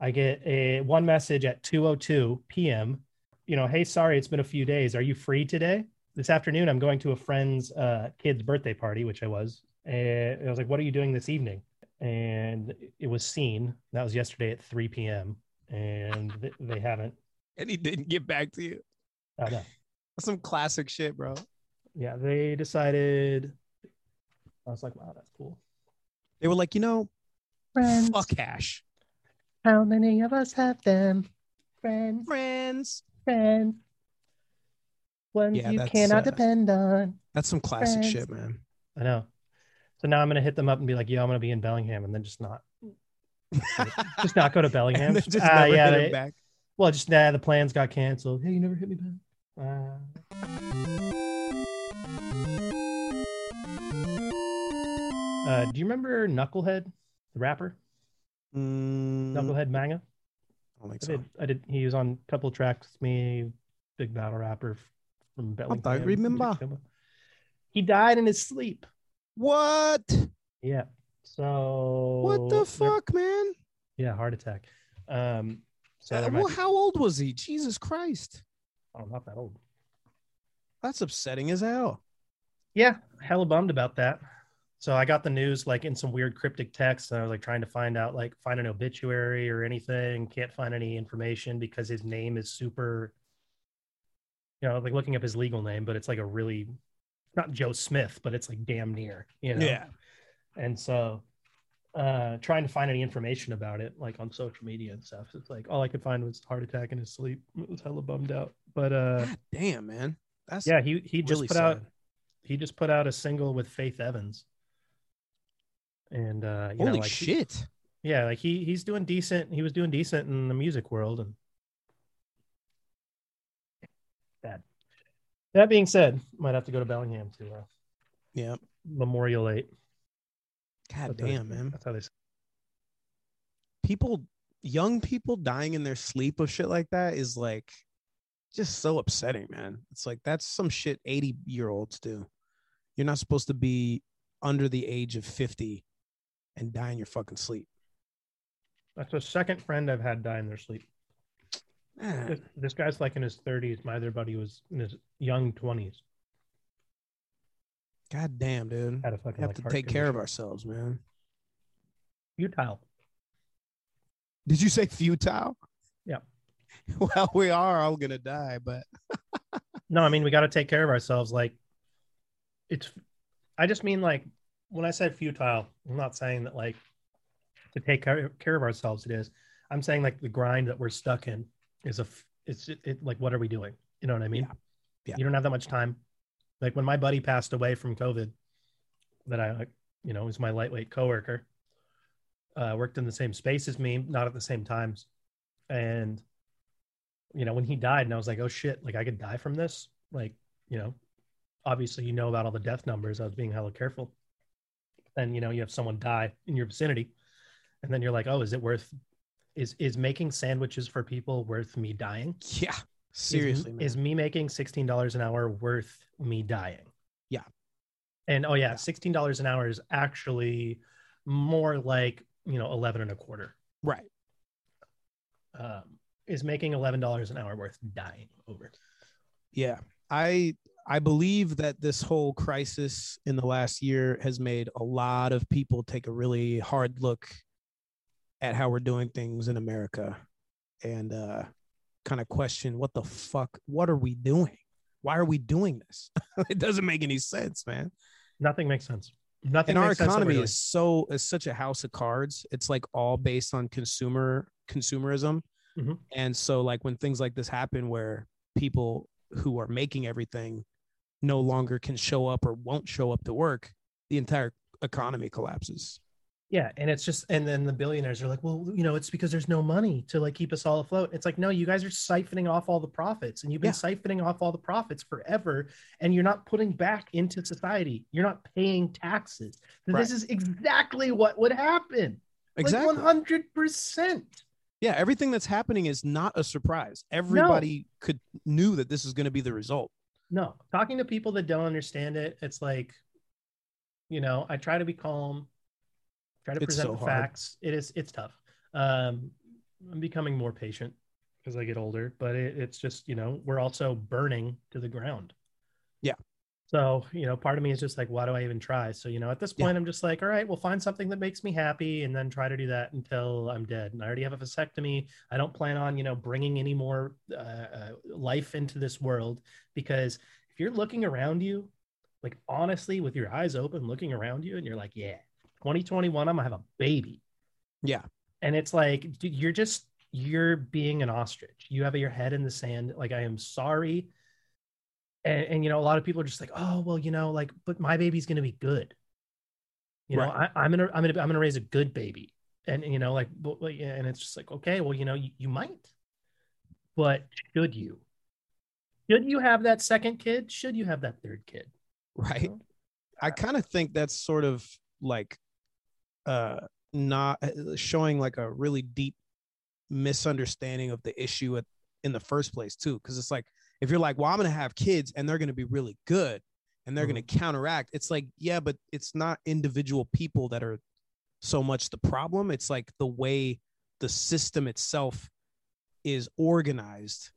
I get a one message at 2:02 p.m. You know, hey, sorry, it's been a few days. Are you free today? This afternoon, I'm going to a friend's uh, kid's birthday party, which I was. And I was like, "What are you doing this evening?" And it was seen. That was yesterday at 3 p.m. And th- they haven't. And he didn't get back to you. I know. That's some classic shit, bro. Yeah, they decided. I was like, "Wow, that's cool." They were like, you know, Friends. fuck cash. How many of us have them? Friends. Friends. Friends. Ones Yeah, you cannot uh, depend on. That's some classic Friends. shit, man. I know. So now I'm gonna hit them up and be like, "Yo, I'm gonna be in Bellingham," and then just not, just not go to Bellingham. Just never yeah, they- back. Well, just nah, the plans got canceled. Hey, you never hit me back. Uh, uh, do you remember Knucklehead, the rapper? Knucklehead Manga. Mm, I don't think I so. I did. He was on a couple tracks with me. Big battle rapper from Bellingham. I don't remember. He died in his sleep. What? Yeah. So What the fuck, man? Yeah, heart attack. Um. So Uh, well, be- how old was he? Jesus Christ. oh, not that old. That's upsetting as hell. Yeah, hella bummed about that. So I got the news like in some weird cryptic text, and I was like trying to find out, like find an obituary or anything. Can't find any information because his name is super. You know, like looking up his legal name, but it's like a really, not Joe Smith, but it's like damn near. You know. Yeah. And so, uh, trying to find any information about it, like on social media and stuff, it's like all I could find was heart attack in his sleep. It was hella bummed out. But uh, God damn, man. That's yeah, he he just really put out he just put out a single with Faith Evans. And uh you Holy know, like he- shit. yeah, like he he's doing decent. He was doing decent in the music world and bad. That being said, might have to go to Bellingham to uh Yeah. memorialate. God That's how- damn, man. That's how they say People, young people dying in their sleep of shit like that is like just so upsetting, man. It's like that's some shit 80 year olds do. You're not supposed to be under the age of 50 and die in your fucking sleep. That's the second friend I've had die in their sleep. Man. This, this guy's like in his 30s. My other buddy was in his young 20s. God damn, dude. Had a fucking, We have like, to heart take care of ourselves, man. Futile. Did you say futile? Yeah. Well, we are all gonna die, but No, I mean we got to take care of ourselves. Like it's, I just mean like when I said futile, I'm not saying that like to take care, care of ourselves. It is. I'm saying like the grind that we're stuck in is a. It's it, like what are we doing? You know what I mean? Yeah. yeah. You don't have that much time. Like when my buddy passed away from COVID, that I you know, was my lightweight coworker. Uh, worked in the same space as me, not at the same times, and you know, when he died, and I was like, oh shit, like I could die from this. Like, you know, obviously you know about all the death numbers. I was being hella careful. And you know, you have someone die in your vicinity, and then you're like, oh, is it worth? Is is making sandwiches for people worth me dying? Yeah, Is- seriously, man. is, me making sixteen dollars an hour worth me dying? Yeah. And oh yeah, sixteen dollars an hour is actually more like you know eleven and a quarter. right. Um, is making eleven dollars an hour worth dying over? Yeah. I I believe that this whole crisis in the last year has made a lot of people take a really hard look at how we're doing things in America and uh kind of question what the fuck what are we doing? Why are we doing this? it doesn't make any sense, man. Nothing makes sense. Nothing. and our makes sense that we're economy is so is such a house of cards. It's like all based on consumer consumerism. Mhm. And so like when things like this happen where people who are making everything no longer can show up or won't show up to work, the entire economy collapses. Yeah, and it's just and then the billionaires are like, well, you know, it's because there's no money to like keep us all afloat. It's like, no, you guys are siphoning off all the profits, and you've been siphoning off all the profits forever, and you're not putting back into society. You're not paying taxes. Right. This is exactly what would happen. Exactly. hundred percent. Yeah, everything that's happening is not a surprise. Everybody could knew that this is going to be the result. No, talking to people that don't understand it, it's like, you know, I try to be calm, try to It's present so the hard. facts. It is, it's tough. Um, I'm becoming more patient as I get older, but it, it's just, you know, we're also burning to the ground. Yeah. So, you know, part of me is just like, why do I even try? So, you know, at this point, I'm just like, all right, we'll find something that makes me happy and then try to do that until I'm dead. And I already have a vasectomy. I don't plan on, you know, bringing any more uh, uh, life into this world because if you're looking around you, like honestly, with your eyes open, looking around you, and you're like, yeah, 2021, I'm gonna have a baby. Yeah. And it's like, dude, you're just, you're being an ostrich. You have your head in the sand. Like, I am sorry. And, and you know, a lot of people are just like, oh, well, you know, like, but my baby's gonna be good. You know, Right. I, I'm gonna, I'm gonna, I'm gonna raise a good baby. And, you know, like, but, but, yeah, and it's just like, okay, well, you know, you, you might, but should you? Should you have that second kid? Should you have that third kid? right i kind of think that's sort of like uh not uh, showing like a really deep misunderstanding of the issue at, in the first place too. Because it's like if you're like well i'm gonna have kids and they're gonna be really good and they're gonna counteract it's like yeah but it's not individual people that are so much the problem. It's like the way the system itself is organized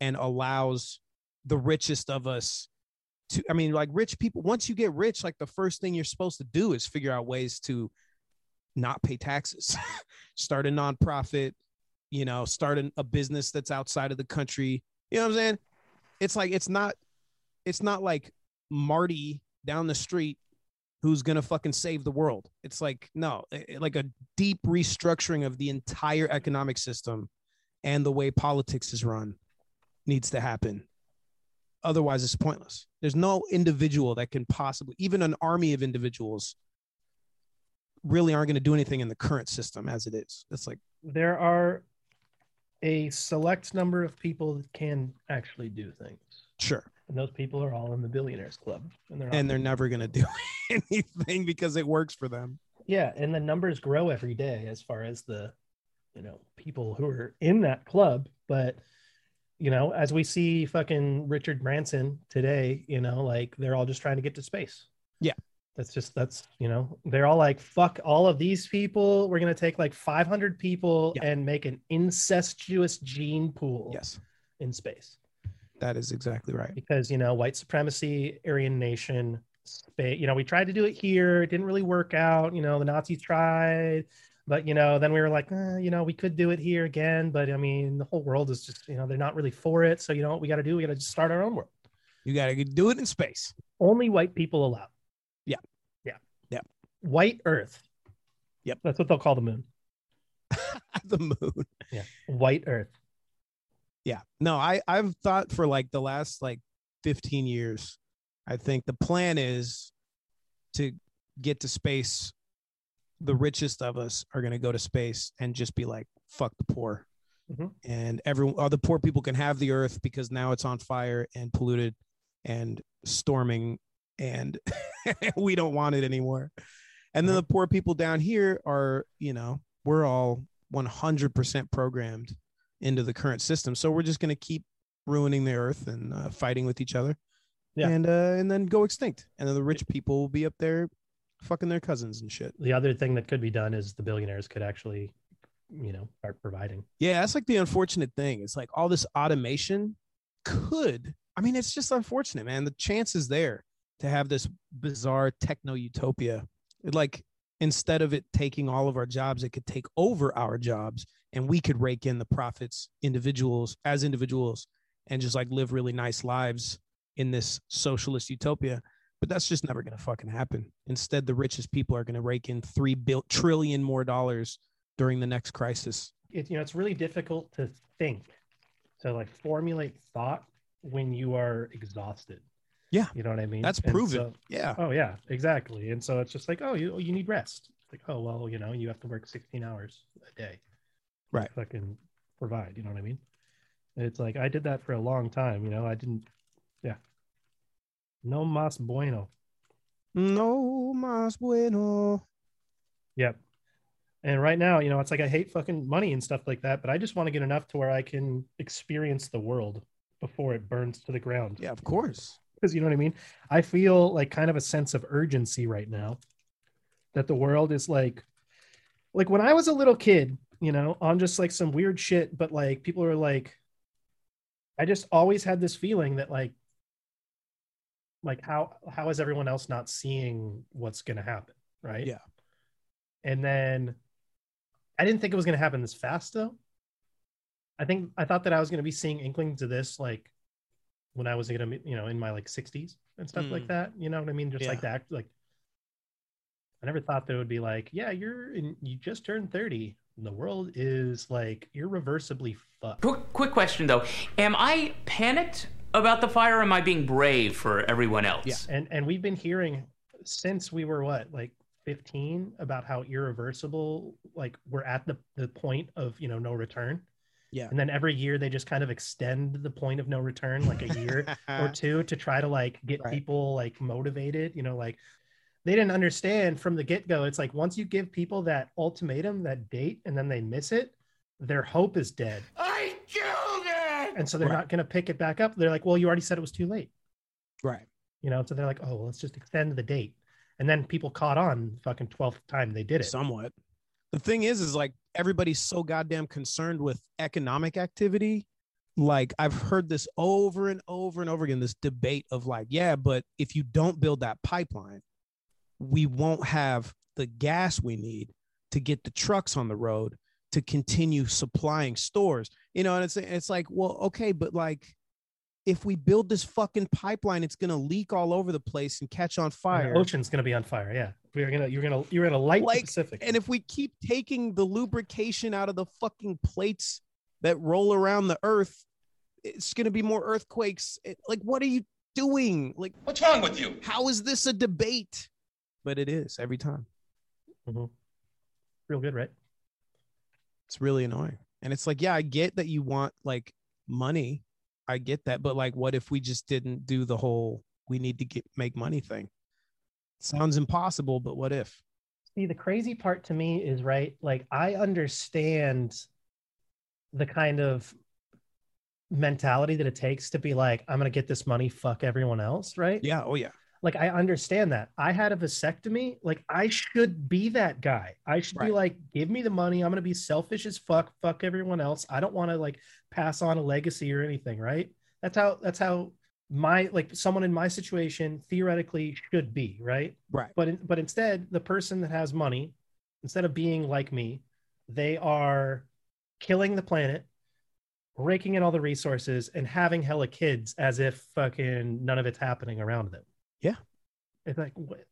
and allows the richest of us to i mean like rich people once you get rich like the first thing you're supposed to do is figure out ways to not pay taxes start a nonprofit you know start an, a business that's outside of the country. You know what i'm saying? It's like it's not it's not like marty down the street who's gonna fucking save the world. It's like no it- it- like a deep restructuring of the entire economic system and the way politics is run needs to happen. Otherwise it's pointless. There's no individual that can possibly even an army of individuals really aren't going to do anything in the current system as it is it's like there are a select number of people that can actually do things. sure And those people are all in the billionaires club. And they're, and they're never going to do anything because it works for them yeah, and the numbers grow every day as far as the you know, people who are in that club. But you know, as we see fucking Richard Branson today, you know, like they're all just trying to get to space. Yeah. That's just that's you know, they're all like, fuck all of these people. We're gonna take like 500 people and make an incestuous gene pool yes. in space. that is exactly right. Because you know white supremacy aryan nation space you know we tried to do it here. It didn't really work out. You know the nazis tried but you know then we were like eh, you know we could do it here again. But i mean the whole world is just you know they're not really for it. So you know what we got to do? We got to just start our own world. You got to do it in space. Only white people allowed yeah yeah yeah white earth. Yep. That's what they'll call the moon. The moon. Yeah. White earth. Yeah. No i i've thought for like the last like 15 years i think the plan is to get to space. The richest of us are going to go to space and just be like fuck the poor. Mhm. and everyone all the poor people can have the earth because now it's on fire and polluted and storming and we don't want it anymore and then the poor people down here are you know we're all 100% programmed into the current system so we're just going to keep ruining the earth and uh, fighting with each other Yeah. and uh and then go extinct and then the rich people will be up there fucking their cousins and shit the other thing that could be done is the billionaires could actually you know start providing Yeah, that's like the unfortunate thing. It's like all this automation could, I mean, it's just unfortunate, man. The chance is there to have this bizarre techno utopia. Like instead of it taking all of our jobs, it could take over our jobs and we could rake in the profits individuals as individuals and just like live really nice lives in this socialist utopia. But that's just never going to fucking happen. Instead, the richest people are going to rake in three bil- trillion more dollars during the next crisis. it, you know it's really difficult to think to like formulate thought when you are exhausted Yeah. you know what i mean That's proven. so- Yeah. oh yeah exactly and so it's just like oh you you need rest It's like, oh well, you know, you have to work 16 hours a day. Right. Fucking provide. You know what I mean? And it's like I did that for a long time. You know, I didn't. Yeah. No mas bueno. No más bueno. Yep. And right now, you know, it's like I hate fucking money and stuff like that, but I just want to get enough to where I can experience the world before it burns to the ground. Yeah, of course. Because you know what I mean? I feel like kind of a sense of urgency right now that the world is like, like when I was a little kid, you know, on just like some weird shit, but like people are like, I just always had this feeling that like, like how how is everyone else not seeing what's going to happen, right? Yeah. And then I didn't think it was going to happen this fast though. I think I thought that I was going to be seeing inklings of this like when I was gonna be, you know in my like 60s and stuff like Mm. that. You know what I mean? Just like that. Like I never thought that it would be like, yeah, you're in, you just turned 30. And the world is like irreversibly fucked. Quick, quick question though. Am I panicked about the fire or am I being brave for everyone else? Yeah, And and we've been hearing since we were what like 15 about how irreversible like we're at the the point of you know no return. Yeah. And then every year they just kind of extend the point of no return like a year or two to try to like get Right. people like motivated, you know, like they didn't understand from the get-go. It's like once you give people that ultimatum, that date, and then they miss it, their hope is dead. I killed it! And so they're Right. not gonna pick it back up. They're like, well, you already said it was too late. Right. You know, so they're like, oh, well, let's just extend the date. And then people caught on fucking 12th time they did it. Somewhat. The thing is, is like everybody's so goddamn concerned with economic activity. Like I've heard this over and over and over again, this debate of like, yeah, but if you don't build that pipeline, we won't have the gas we need to get the trucks on the road to continue supplying stores. You know, and it's it's like, well, okay, but like if we build this fucking pipeline, it's gonna leak all over the place and catch on fire. The ocean's gonna be on fire. Yeah. We're gonna you're gonna you're gonna light the Like, Pacific. And if we keep taking the lubrication out of the fucking plates that roll around the earth, it's going to be more earthquakes. It- like, what are you doing? Like, What's wrong with you? how is this a debate? But it is every time. Mm-hmm. Real good, right? It's really annoying. And it's like, yeah, I get that you want like money. I get that. But like, what if we just didn't do the whole we need to get make money thing? Sounds impossible, but what if? See, the crazy part to me is right. Like I understand the kind of mentality that it takes to be like, I'm gonna get this money, fuck everyone else, right? Yeah. Oh, yeah. Like I understand that. I had a vasectomy. Like I should be that guy. I should be like, give me the money. I'm gonna be selfish as fuck. Fuck everyone else. I don't want to like pass on a legacy or anything, right? That's how that's how my like someone in my situation theoretically should be, right? Right. But in, but instead, the person that has money, instead of being like me, they are killing the planet, raking in all the resources, and having hella kids as if fucking none of it's happening around them. Yeah. It's like what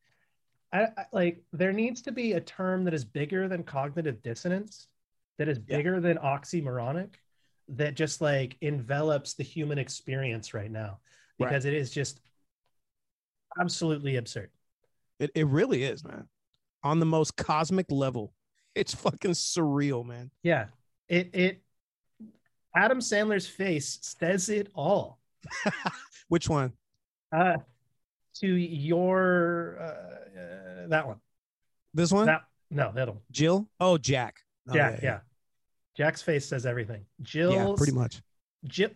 I, I like there needs to be a term that is bigger than cognitive dissonance, that is Yeah. bigger than oxymoronic, that just like envelops the human experience right now. Right. Because it is just absolutely absurd. It, it really is, man. On the most cosmic level. It's fucking surreal, man. Yeah. It it Adam Sandler's face says it all. Which one? Uh to your uh, uh that one. This one? That no, that one. Jill? Oh, Jack. Oh, Jack, yeah, Jack's face says everything. Jill Yeah, pretty much. Jill,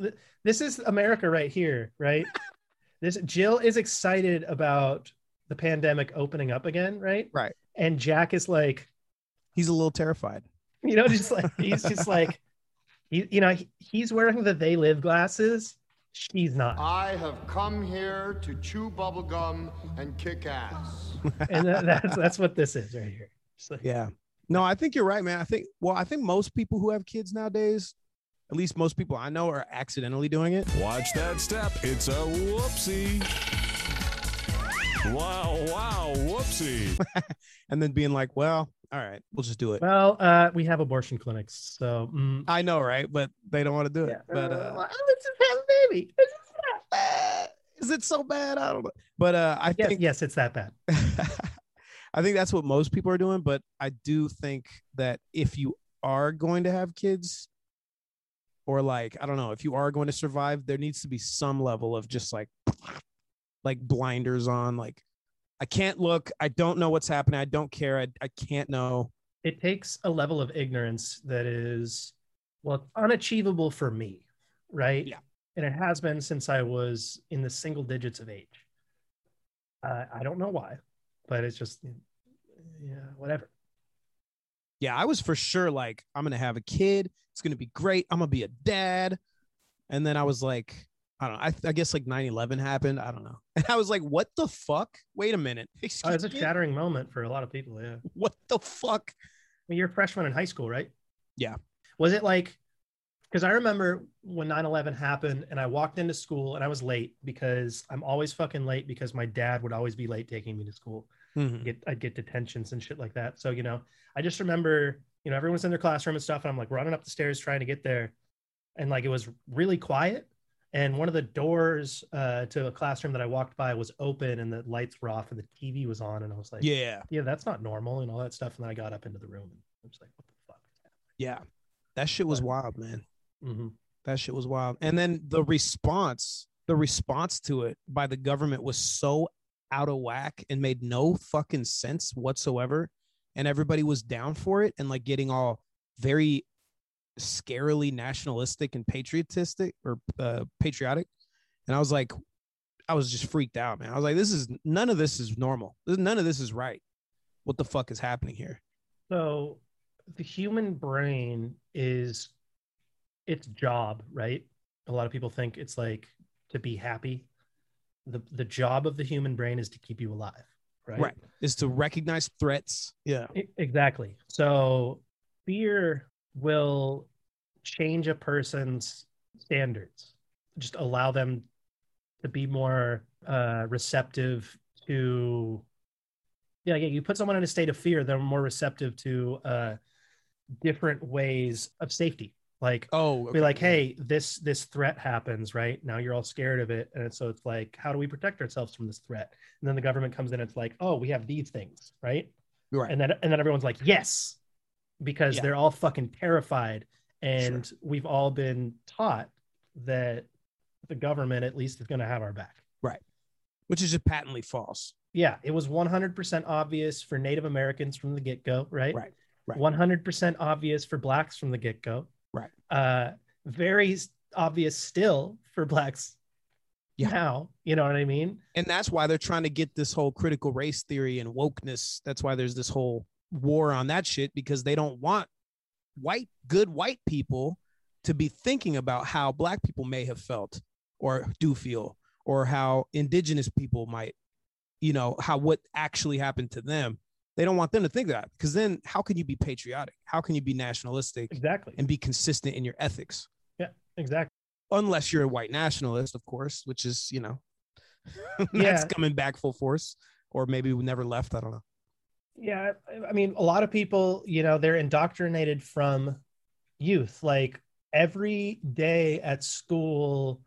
this is America right here, right? this Jill is excited about the pandemic opening up again, right? Right. And Jack is like, He's a little terrified. you know, just like he's just like, he, you know, he, he's wearing the they live glasses. She's not, I have come here to chew bubblegum and kick ass. and that, that's that's what this is right here. It's like, Yeah. No, I think you're right, man. I think, well, I think most people who have kids nowadays, at least most people I know, are accidentally doing it. Watch that step. It's a whoopsie. Wow, wow, whoopsie. and then being like, well, all right, we'll just do it. Well, uh, we have abortion clinics, so mm, I know, right? But they don't want to do it. But uh, let's just have a baby. is it so bad? I don't know. But uh, I Yes, think yes, it's that bad. I think that's what most people are doing, but I do think that if you are going to have kids, or like I don't know, if you are going to survive, there needs to be some level of just like like blinders on, like I can't look, I don't know what's happening, I don't care, I, I can't know. It takes a level of ignorance that is well unachievable for me, right? Yeah. And it has been since I was in the single digits of age. Uh, I don't know why, but it's just yeah, whatever. Yeah, I was for sure like, I'm gonna have a kid, it's gonna be great, I'm gonna be a dad. And then I was like, I don't know, I, I guess like 9 11 happened. I don't know. And I was like, what the fuck? Wait a minute. Oh, it's a me? shattering moment for a lot of people. Yeah. What the fuck? I mean, you're a freshman in high school, right? Yeah. Was it like, because I remember when 9 11 happened and I walked into school and I was late because I'm always fucking late because my dad would always be late taking me to school. Mhm. Get, I'd get detentions and shit like that. So, you know, I just remember, you know, everyone's in their classroom and stuff. And I'm like running up the stairs trying to get there. And like it was really quiet. And one of the doors uh, to a classroom that I walked by was open and the lights were off and the TV was on. And I was like, Yeah. yeah, that's not normal and all that stuff. And then I got up into the room and I was like, what the fuck? Yeah. That shit was wild, man. Mm-hmm. That shit was wild. And then the response, the response to it by the government was so out of whack and made no fucking sense whatsoever. And everybody was down for it and like getting all very scarily nationalistic and patriotistic or uh, patriotic. And I was like, I was just freaked out, man. I was like, this is none of this is normal. None of this is right. What the fuck is happening here? So the human brain is its job, right? A lot of people think it's like to be happy. The the job of the human brain is to keep you alive, right? Right. Is to recognize threats. Yeah. E- Exactly. So fear will change a person's standards, just allow them to be more uh, receptive to. Yeah, yeah, you put someone in a state of fear, they're more receptive to uh, different ways of safety. Like, oh, be like, hey, this this threat happens, right? Now you're all scared of it, and so it's like, how do we protect ourselves from this threat? And then the government comes in, it's like, oh, we have these things, right? Right. And then and then everyone's like, yes, because Yeah. they're all fucking terrified, and we've all been taught that the government at least is going to have our back. Right. Which is just patently false. Yeah, it was 100% obvious for Native Americans from the get go, right? Right. Right. 100% obvious for blacks from the get go. Right. Uh, very obvious still for blacks Yeah. now. You know what I mean? And that's why they're trying to get this whole critical race theory and wokeness. That's why there's this whole war on that shit because they don't want white, good white people to be thinking about how black people may have felt or do feel or how indigenous people might, you know, how what actually happened to them. They don't want them to think that because then how can you be patriotic? How can you be nationalistic Exactly. and be consistent in your ethics? Yeah, exactly. Unless you're a white nationalist, of course, which is, you know, that's Yeah. coming back full force, or maybe we never left. I don't know. Yeah, I- I mean, a lot of people, you know, they're indoctrinated from youth. Like every day at school,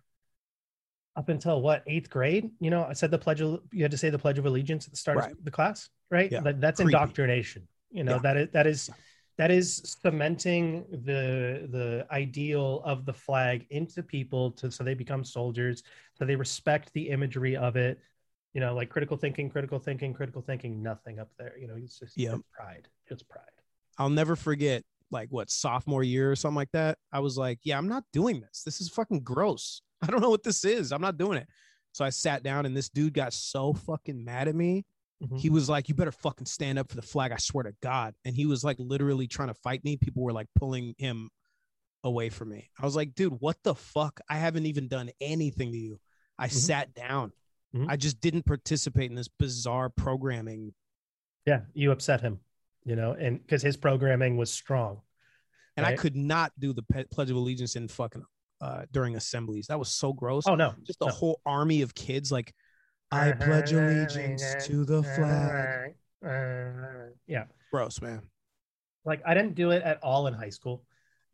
up until what eighth grade? You know, I said the pledge. Of, you had to say the Pledge of Allegiance at the start Right. of the class, right? Yeah. That, that's Creepy. indoctrination. You know, Yeah. that is that is that is cementing the the ideal of the flag into people to so they become soldiers, so they respect the imagery of it. You know, like critical thinking, critical thinking, critical thinking. Nothing up there. You know, it's just Yeah. pride, just pride. I'll never forget, like what sophomore year or something like that. I was like, yeah, I'm not doing this. This is fucking gross. I don't know what this is. I'm not doing it. So I sat down, and this dude got so fucking mad at me. Mhm. He was like, "You better fucking stand up for the flag." I swear to God. And he was like literally trying to fight me. People were like pulling him away from me. I was like, dude, what the fuck? I haven't even done anything to you. I sat down. Mhm. I just didn't participate in this bizarre programming. Yeah, you upset him. You know, and because his programming was strong. And I could not do the Pe- Pledge of Allegiance in fucking uh during assemblies. That was so gross. Oh no, Just a no. whole army of kids like I pledge allegiance to the flag. Yeah. Gross, man. Like I didn't do it at all in high school.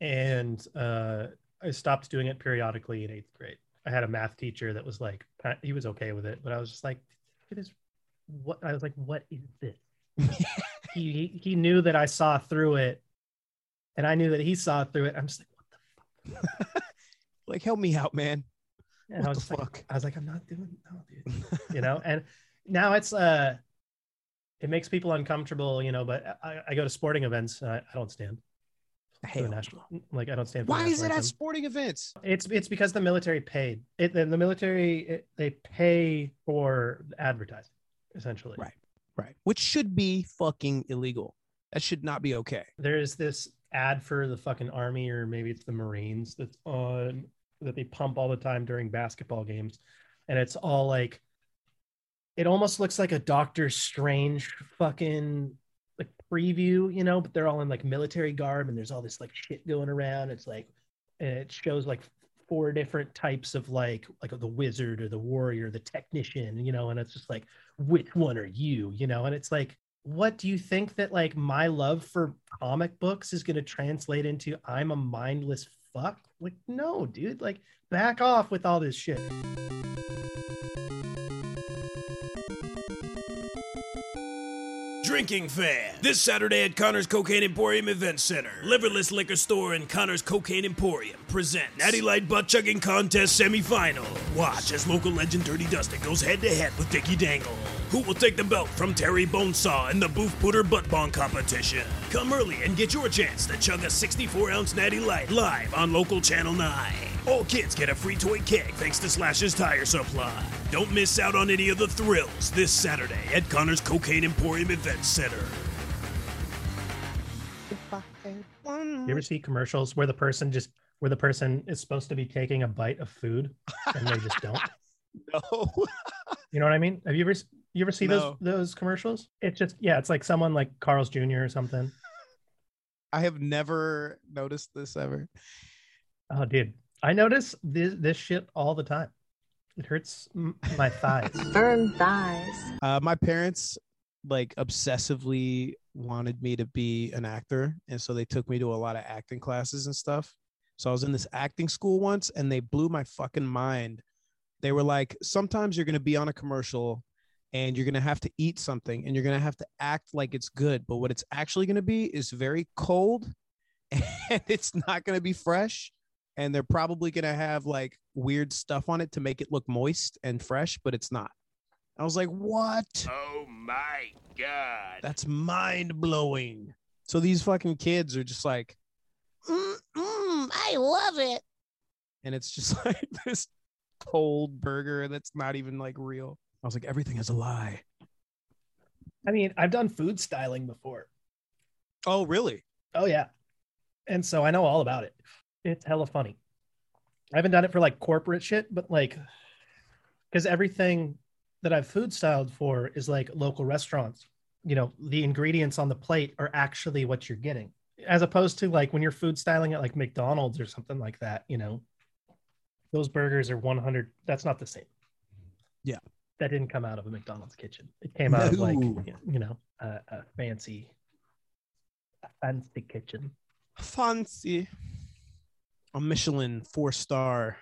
And uh, I stopped doing it periodically in eighth grade. I had a math teacher that was like, he was okay with it, but I was just like, it is what I was like, what is this? he, he he knew that I saw through it, and I knew that he saw through it. I'm just like, what the fuck? Like, help me out, man. Yeah, What I was the just like- I was like, I'm not doing no, dude. you know, and now it's uh it makes people uncomfortable, you know, but I, I go to sporting events and I, I don't stand. for the national, like I don't stand. For Why is it at sporting events? It's it's because the military paid. It the, the military it, they pay for advertising essentially. Right. Right. Which should be fucking illegal. That should not be okay. There's this ad for the fucking army or maybe it's the Marines that's on that they pump all the time during basketball games, and it's all like it almost looks like a Doctor Strange fucking like preview, you know, but they're all in like military garb and there's all this like shit going around. It's like and it shows like four different types of like like the wizard or the warrior, the technician, you know, and it's just like which one are you, you know, and it's like what do you think that like my love for comic books is going to translate into? I'm a mindless fuck? Like no, dude, like back off with all this shit. Drinking Fan. This Saturday at Connor's Cocaine Emporium Event Center. Liverless Liquor Store and Connor's Cocaine Emporium present Natty Light Butt Chugging Contest Semifinal. Watch as local legend Dirty Dustin goes head to head with Dickie Dangle. Who will take the belt from Terry Bonesaw in the Booth Pooter Butt Bong competition? Come early and get your chance to chug a 64 ounce Natty Light live on local Channel 9. All kids get a free toy keg thanks to Slash's Tire Supply. Don't miss out on any of the thrills this Saturday at Connor's Cocaine Emporium Event Center. You ever see commercials where the person just where the person is supposed to be taking a bite of food and they just don't? No. You know what I mean? Have you ever you ever see No. those those commercials? It's just yeah, it's like someone like Carl's Jr. or something. I have never noticed this ever. Oh, dude, I notice this this shit all the time. It hurts m- my thighs. Burn thighs. Uh, my parents like obsessively wanted me to be an actor, and so they took me to a lot of acting classes and stuff. So I was in this acting school once, and they blew my fucking mind. They were like, sometimes you're gonna be on a commercial, and you're gonna have to eat something, and you're gonna have to act like it's good, but what it's actually gonna be is very cold, and it's not gonna be fresh. And they're probably gonna have like weird stuff on it to make it look moist and fresh, but it's not. I was like, what? Oh my god. That's mind blowing. So these fucking kids are just like, mm, mm, I love it. And it's just like this cold burger that's not even like real. I was like, everything is a lie. I mean, I've done food styling before. Oh, really? Oh yeah. And so I know all about it. It's hella funny. I haven't done it for like corporate shit, but like because everything that I've food styled for is like local restaurants. You know, the ingredients on the plate are actually what you're getting. As opposed to like when you're food styling at like McDonald's or something like that, you know, those burgers are 100. That's not the same. Yeah. That didn't come out of a McDonald's kitchen. It came out of like, you know, a, a fancy, a fancy kitchen. Fancy. A Michelin four star.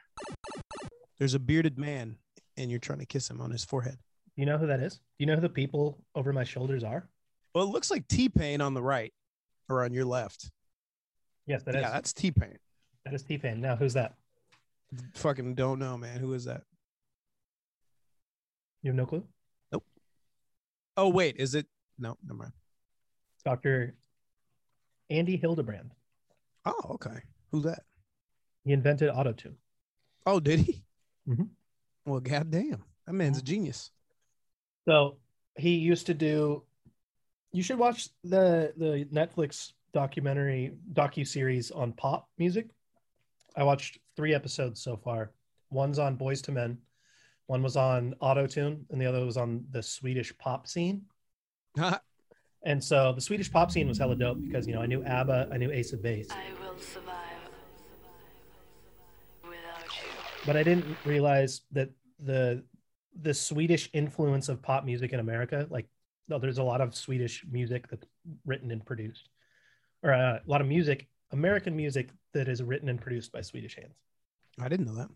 There's a bearded man, and you're trying to kiss him on his forehead. You know who that is? Do you know who the people over my shoulders are? Well, it looks like T Pain on the right or on your left. Yes, that is. yeah, that's T Pain. That is T Pain. Now, who's that? Fucking don't know, man. Who is that? You have no clue? Nope. Oh, wait, is it? No, never mind. Dr. Andy Hildebrand. Oh, okay. Who's that? He invented autotune. Oh, did he? Mhm. Well, goddamn, that man's a genius. So he used to do. You should watch the the Netflix documentary docu series on pop music. I watched three episodes so far. One's on Boyz II Men, one was on Auto Tune, and the other was on the Swedish pop scene. and so the Swedish pop scene was hella dope because you know I knew ABBA, I knew Ace of Base, I will survive without you. but I didn't realize that the the Swedish influence of pop music in America, like no, there's a lot of Swedish music that's written and produced, or uh, a lot of music, American music that is written and produced by Swedish hands. I didn't know that.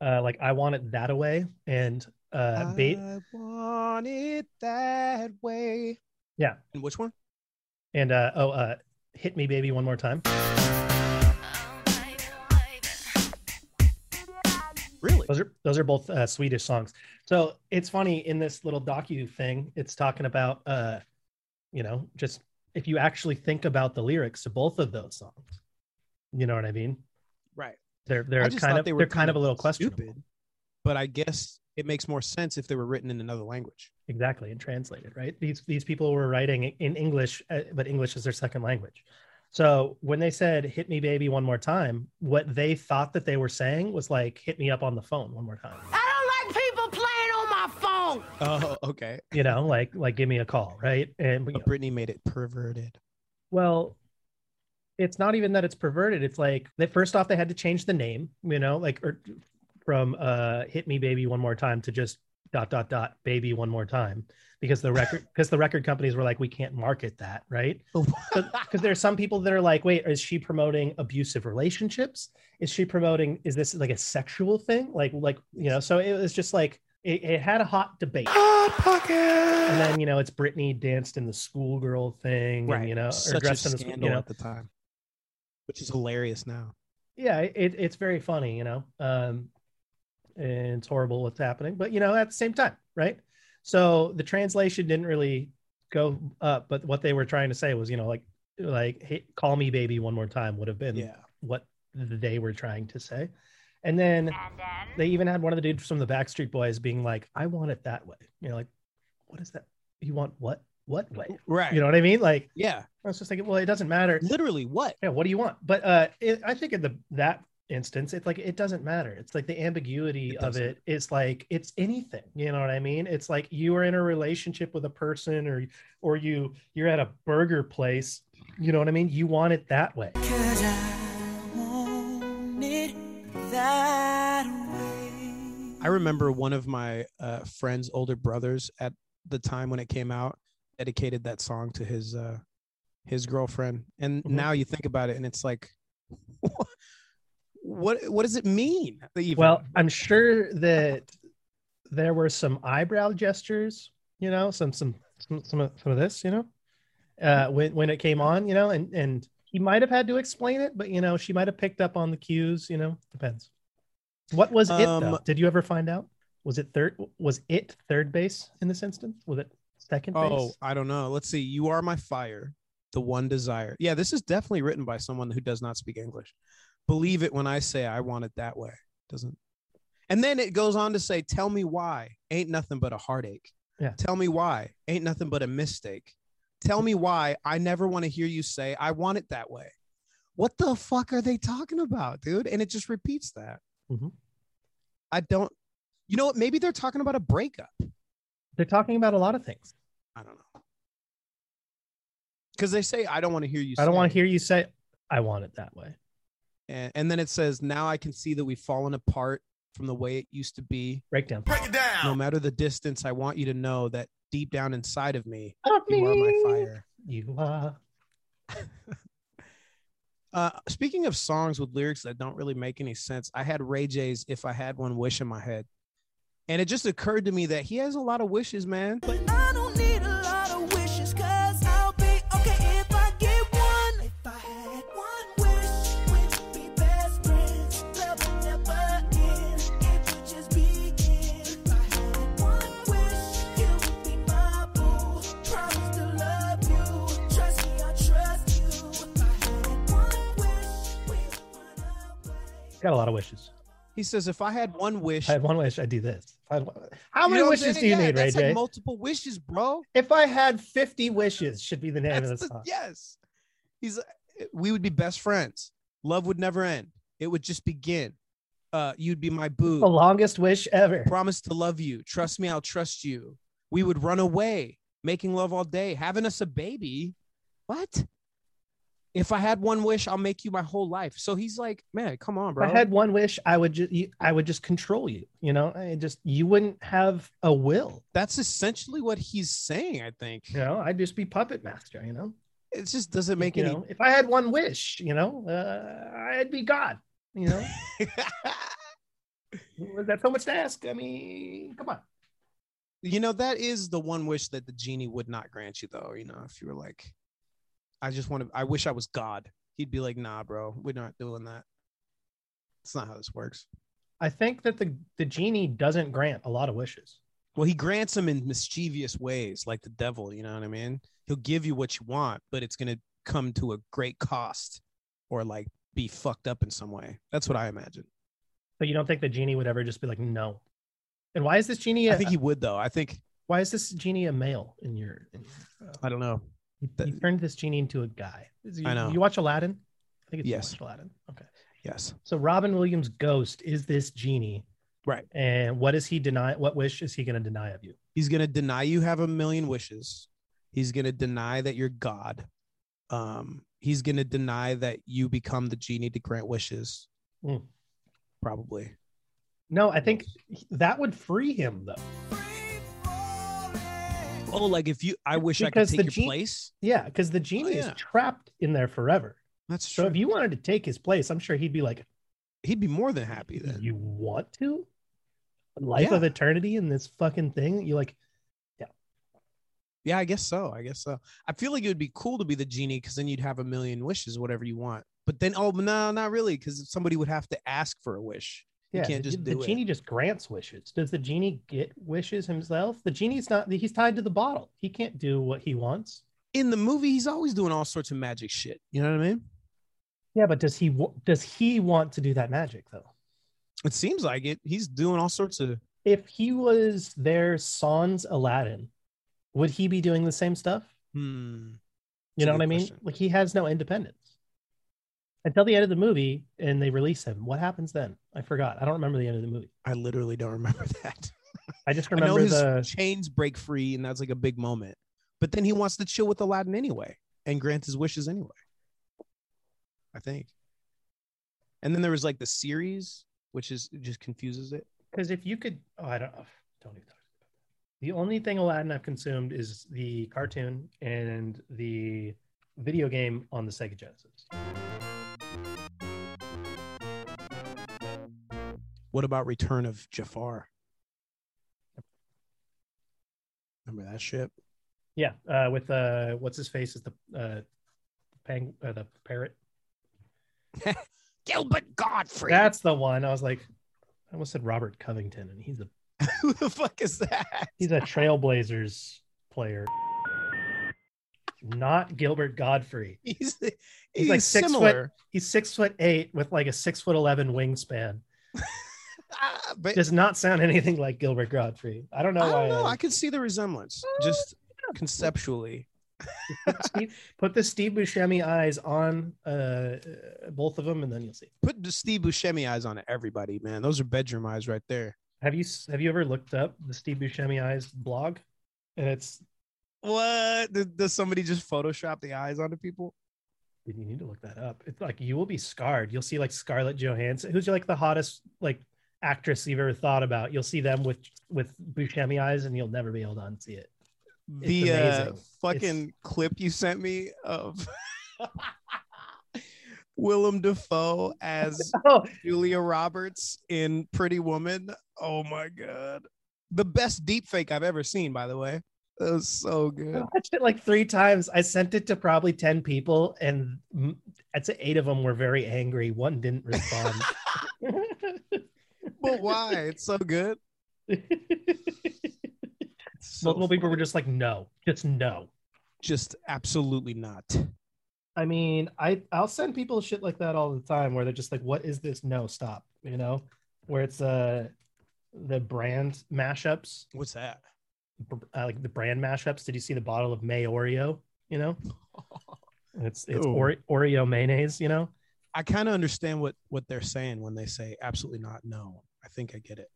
Uh, like I want it that way, and uh, Be- I want it that way. Yeah. And which one? And uh oh, uh hit me baby one more time. Those are those are both uh, Swedish songs. So it's funny in this little docu thing. It's talking about uh, you know, just if you actually think about the lyrics to both of those songs, you know what I mean? Right. They're they're just kind thought of they they were are kind of a little questionable. stupid, but I guess it makes more sense if they were written in another language. Exactly, and translated, right? These these people were writing in English, uh, but English is their second language. So when they said "hit me, baby, one more time," what they thought that they were saying was like "hit me up on the phone one more time." I don't like people playing on my phone. Oh, okay. You know, like like give me a call, right? And you But Britney made it perverted. Well, it's not even that it's perverted. It's like they first off they had to change the name, you know, like or from uh hit me baby one more time to just dot dot dot baby one more time because the record because the record companies were like we can't market that, right? Because there's some people that are like, wait, is she promoting abusive relationships? Is she promoting is this like a sexual thing? Like like you know, so it was just like it, it had a hot debate. And then you know it's Britney danced in the schoolgirl thing, and, you know, or Such a dressed in the scandal you know, at the time, which is hilarious now. yeah it, it's very funny you know um and it's horrible what's happening but you know at the same time right so the translation didn't really go up but what they were trying to say was you know like like hey, call me baby one more time would have been Yeah. what they were trying to say and then they even had one of the dudes from the backstreet boys being like i want it that way you know like what is that you want what what way Right. you know what i mean like Yeah. I was just thinking, well, it doesn't matter. Literally, what? Yeah, what do you want? But uh, it, I think in the that instance, it's like it doesn't matter. It's like the ambiguity of doesn't. it is like it's anything. You know what I mean? It's like you are in a relationship with a person, or or you you're at a burger place. You know what I mean? You want it that way. I remember one of my uh, friend's older brothers at the time when it came out dedicated that song to his uh, his girlfriend, and Mhm. now you think about it, and it's like, what what what does it mean? Even? Well, I'm sure that there were some eyebrow gestures. You know, some some some some of, some of this. You know, uh, when when it came on. You know, and and he might have had to explain it, but you know, she might have picked up on the cues. You know, depends. What was it though? Um, Did you ever find out? Was it third? Was it third base in this instance? Was it second base? oh, I don't know. Let's see. You are my fire, the one desire. Yeah, this is definitely written by someone who does not speak English. Believe it when I say I want it that way. Doesn't. And then it goes on to say, "Tell me why ain't nothing but a heartache." Yeah. Tell me why ain't nothing but a mistake. Tell me why I never want to hear you say I want it that way. What the fuck are they talking about, dude? And it just repeats that. Mhm. I don't. You know what? Maybe they're talking about a breakup. They're talking about a lot of things. I don't know. Because they say I don't want to hear you. I don't want to hear you say, "I want it that way." And, and then it says now i can see that we've fallen apart from the way it used to be. Breakdown. break it down. No matter the distance i want you to know that deep down inside of me Of you are my fire. You are. uh speaking of songs with lyrics that don't really make any sense i had ray j's if i had one wish in my head. And it just occurred to me that he has a lot of wishes man. I Got a lot of wishes. he says if i had one wish I had one wish. I'd do this. If I had one- How You many know wishes do you Yeah, need, Ray like J? multiple wishes bro if I had 50 wishes, should be the name That's of the the- song. yes. He's we would be best friends. Love would never end. It would just begin. Uh you'd be my boo. The longest wish ever. Promise to love you. Trust me, I'll trust you. We would run away, making love all day, having us a baby. What? If I had one wish, I'll make you my whole life. So he's like, man, come on, bro. If. I had one wish, I would just I would just control you. You know, I just you wouldn't have a will. That's essentially what he's saying, I think. You know, I'd just be puppet master. You know, It just doesn't make you any know, if I had one wish, you know, uh, I'd be God. You know, was that so much to ask? I mean, come on. You know, that is the one wish that the genie would not grant you, though. You know, if you were like, I just want to, I wish I was God. He'd be like, nah, bro, we're not doing that. It's not how this works. I think that the the genie doesn't grant a lot of wishes. Well, he grants them in mischievous ways, like the devil. You know what I mean? He'll give you what you want, but it's going to come to a great cost or like be fucked up in some way. That's what I imagine. But you don't think the genie would ever just be like, no? And why is this genie? I a- think he would, though. I think, why is this genie a male in your? In your uh, I don't know. He, he turned this genie into a guy. Is he- I know. You watch Aladdin? I think it's Yes. Aladdin. Okay. Yes. So Robin Williams' ghost is this genie, Right. and what does he deny? What wish is he going to deny of you? He's going to deny you have a million wishes. He's going to deny that you're God. Um, he's going to deny that you become the genie to grant wishes. Hmm. Probably. No, I think that would free him though. Oh, like if you, I wish I could Because take the your place. Yeah, because the genie oh, yeah. is trapped in there forever. That's So if you wanted to take his place, I'm sure he'd be like, He'd be more than happy then. "You want to? Life Yeah. of eternity in this fucking thing? You like? Yeah, yeah, I guess so. I guess so. I feel like it would be cool to be the genie because then you'd have a million wishes, whatever you want. But then, oh no, not really, because somebody would have to ask for a wish. Yeah, can't the, just the do it. genie just grants wishes. Does the genie get wishes himself? The genie's not. He's tied to the bottle. He can't do what he wants. In the movie, he's always doing all sorts of magic shit. You know what I mean? Yeah, but does he? Does he want to do that magic though? It seems like it. He's doing all sorts of. If he was their sans Aladdin, would he be doing the same stuff? Hmm. You That's know what I mean? question. Like he has no independence until the end of the movie, and they release him. What happens then? I forgot. I don't remember the end of the movie. I literally don't remember that. I just I know remember his the. chains break free, and that's like a big moment. But then he wants to chill with Aladdin anyway and grant his wishes anyway. I think. And then there was like the series, which is just confuses it. Because if you could, oh, I don't. oh, don't even talk about that. The only thing Aladdin I've consumed is the cartoon and the video game on the Sega Genesis. What about Return of Jafar? Remember that ship? Yeah, uh, with uh, what's his face is the uh, pang, uh, the parrot. Gilbert Gottfried. That's the one. I was like, I almost said Robert Covington, and he's a Who the fuck is that? he's a Trailblazers player. Not Gilbert Gottfried. He's He's, he's, like six similar. foot. He's six foot eight with like a six foot eleven wingspan. Ah, but Does not sound anything like Gilbert Gottfried. I don't know I why. don't know. I- I can see the resemblance, just conceptually. Steve- put the Steve Buscemi eyes on uh, uh, both of them, and then you'll see. Put the Steve Buscemi eyes on everybody, man. Those are bedroom eyes right there. Have you have you ever looked up the Steve Buscemi eyes blog? And it's What? Does, does somebody just Photoshop the eyes onto people? you need to look that up. It's like you will be scarred. You'll see like Scarlett Johansson, who's like the hottest like actress you've ever thought about. You'll see them with with Buscemi eyes, and you'll never be able to unsee it. It's the uh, fucking clip you sent me of Willem Dafoe as Oh. Julia Roberts in Pretty Woman. Oh my god. The best deep fake I've ever seen, by the way. That was so good. I watched it like three times. I sent it to probably 10 people, and mm, I'd say eight of them were very angry. One didn't respond. But why? It's so good. So Multiple people were just like, no, just no. Just absolutely not. I mean, I I'll send people shit like that all the time where they're just like, "What is this? No, stop!" You know, where it's uh the brand mashups, What's that? br- uh, like the brand mashups. Did you see the bottle of May Oreo? You know, it's it's Ew. Ore- Oreo mayonnaise. You know, I kind of understand what what they're saying when they say absolutely not. No, I think I get it.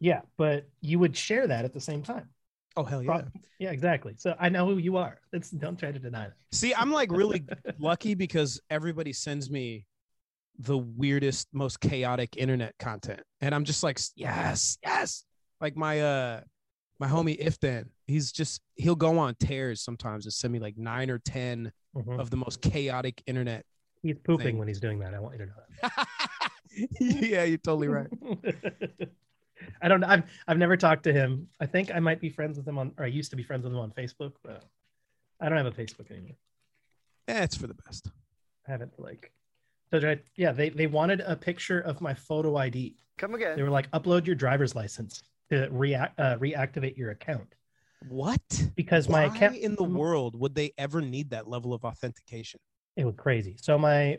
yeah, but you would share that at the same time. Oh hell yeah! Yeah, exactly. So I know who you are. It's don't try to deny it. See, I'm like really lucky because everybody sends me the weirdest, most chaotic internet content, and I'm just like, yes, yes. Like my uh my homie if then, he's just he'll go on tears sometimes and send me like nine or 10 Mhm. of the most chaotic internet. He's pooping thing. when he's doing that. I want you to know that. yeah, you're totally right. I don't know. I've I've never talked to him. I think I might be friends with him on, or I used to be friends with him on Facebook, but I don't have a Facebook anymore. Yeah, it's for the best. I haven't like. So did I, yeah, they they wanted a picture of my photo ID. Come again. They were like, upload your driver's license to react uh, reactivate your account. What? Because Why my account in the world would they ever need that level of authentication? it was crazy. So my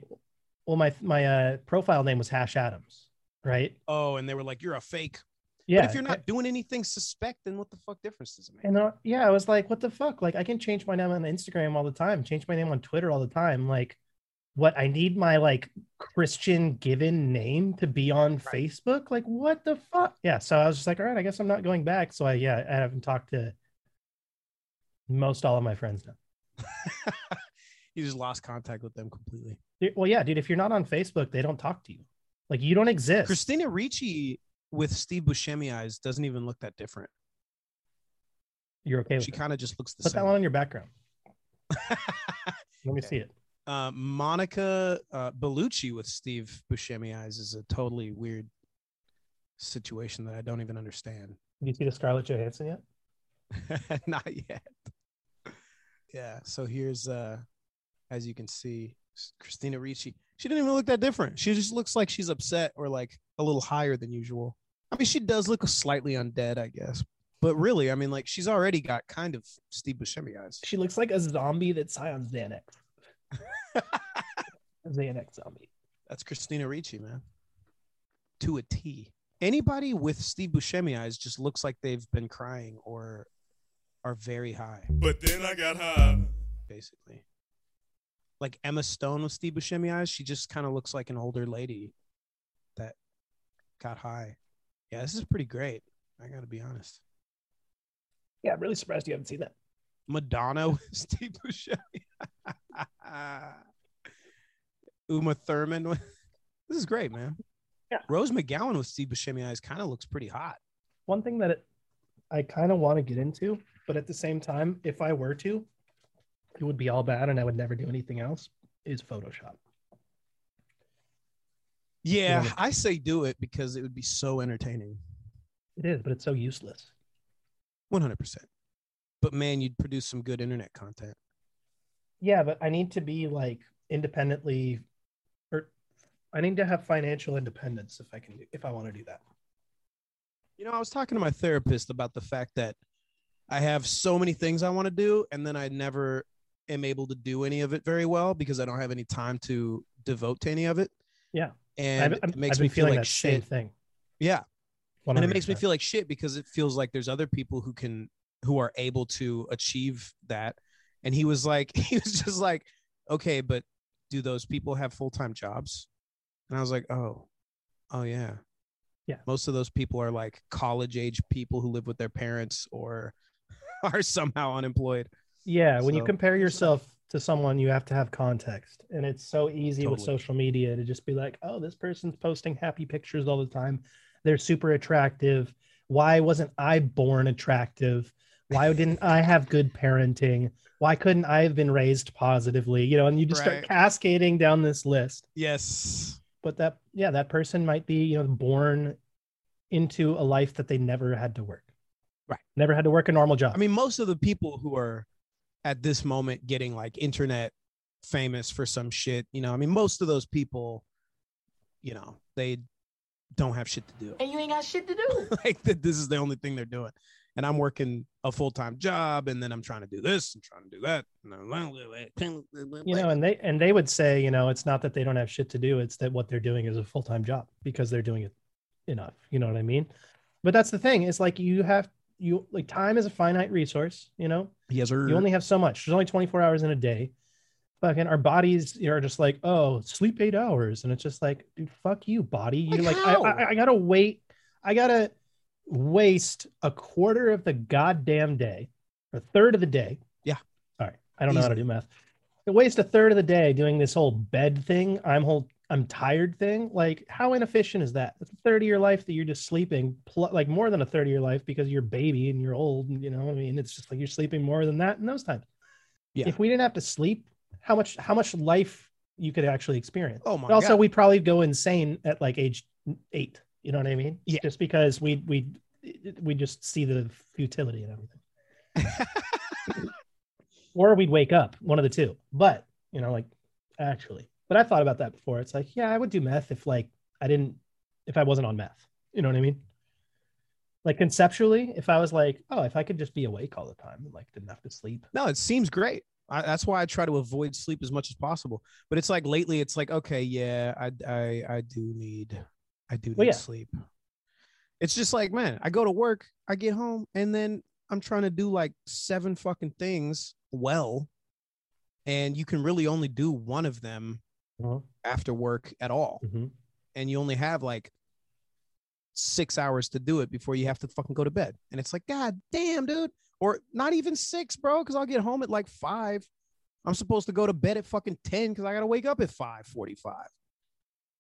well my my uh, profile name was Hash Adams, right? Oh, and they were like, "You're a fake." Yeah. But if you're not doing anything suspect, then what the fuck difference does it make? And uh, yeah, I was like, what the fuck? Like, I can change my name on Instagram all the time, change my name on Twitter all the time. Like, what? I need my like Christian given name to be on Facebook? Like, what the fuck? Yeah. So I was just like, all right, I guess I'm not going back. So I, yeah, I haven't talked to most all of my friends now. You just lost contact with them completely. Well, yeah, dude, if you're not on Facebook, they don't talk to you. Like, you don't exist. Christina Ricci with Steve Buscemi eyes doesn't even look that different. You're okay with She kind of just looks the same. Put same. that one on your background. Let me see it. Uh, Monica uh, Bellucci with Steve Buscemi eyes is a totally weird situation that I don't even understand. Did you see the Scarlett Johansson yet? Not yet. Yeah. So here's, uh, as you can see, Christina Ricci. She didn't even look that different. She just looks like she's upset or like a little higher than usual. I mean, she does look slightly undead, I guess. But really, I mean, like she's already got kind of Steve Buscemi eyes. She looks like a zombie that Scions Xanax. Xanax zombie. That's Christina Ricci, man. To a T. Anybody with Steve Buscemi eyes just looks like they've been crying or are very high, But then I got high. basically. Like Emma Stone with Steve Buscemi eyes, she just kind of looks like an older lady that got high. Yeah, this is pretty great. I gotta be honest. Yeah, I'm really surprised you haven't seen that. Madonna with Steve Buscemi. Uma Thurman. with- This is great, man. Yeah. Rose McGowan with Steve Buscemi eyes kind of looks pretty hot. One thing that it, I kind of want to get into, but at the same time, if I were to, it would be all bad and I would never do anything else, is Photoshop. Yeah. I say do it because it would be so entertaining. It is, but it's so useless. 100%. But man, you'd produce some good internet content. Yeah, but I need to be like independently, or I need to have financial independence if I can do, if I want to do that. You know, I was talking to my therapist about the fact that I have so many things I want to do, and then I never am able to do any of it very well because I don't have any time to devote to any of it. Yeah. And I've- it makes me feel like shit. thing. Yeah. And it makes me feel like shit because it feels like there's other people who can who are able to achieve that. And he was like, he was just like, okay, but do those people have full time jobs? And I was like, oh, oh yeah. Yeah. Most of those people are like college age people who live with their parents or are somehow unemployed. Yeah, when you compare yourself to someone, you have to have context. And it's so easy with social media to just be like, oh, this person's posting happy pictures all the time. They're super attractive. Why wasn't I born attractive? Why didn't I have good parenting? Why couldn't I have been raised positively? You know, and you just start cascading down this list. Yes. But that, yeah, that person might be, you know, born into a life that they never had to work. Right. Never had to work a normal job. I mean, most of the people who are at this moment getting like internet famous for some shit, you know, I mean, most of those people, you know, they don't have shit to do. And you ain't got shit to do. like that this is the only thing they're doing. And I'm working a full-time job and then I'm trying to do this and trying to do that. you know and they and they would say you know it's not that they don't have shit to do it's that what they're doing is a full-time job because they're doing it enough you know what i mean but that's the thing it's like you have you like time is a finite resource you know? Yes, sir. you only have so much. There's only 24 hours in a day. Fucking our bodies are just like oh sleep eight hours. And it's just like dude fuck you body. You Like like I. I, I gotta wait. I gotta waste a quarter of the goddamn day or a third of the day. Yeah. all right. I don't know how to do math. I waste a third of the day doing this whole bed thing i'm whole i'm tired thing like how inefficient is that it's a third of your life that you're just sleeping pl- like more than a third of your life because you're baby and you're old and, you know i mean it's just like you're sleeping more than that in those times Yeah. if we didn't have to sleep how much how much life you could actually experience Oh my But also God. we'd probably go insane at like age eight You know what I mean? Yeah. Just because we we we just see the futility and everything. or we'd wake up, one of the two. But you know, like actually, but I thought about that before. It's like, yeah, I would do meth if like I didn't, if I wasn't on meth. You know what I mean? Like conceptually, if I was like, oh, if I could just be awake all the time and like didn't have to sleep. No, it seems great. I, that's why I try to avoid sleep as much as possible. But it's like lately, it's like, okay, yeah, I I I do need I do need Well, yeah. sleep. It's just like, man, I go to work, I get home, and then I'm trying to do like seven fucking things well, and you can really only do one of them Uh-huh. after work at all, Mhm. and you only have like six hours to do it before you have to fucking go to bed. And it's like, God damn, dude. Or not even six, bro, because I'll get home at like five. I'm supposed to go to bed at fucking 10 because I gotta wake up at 545.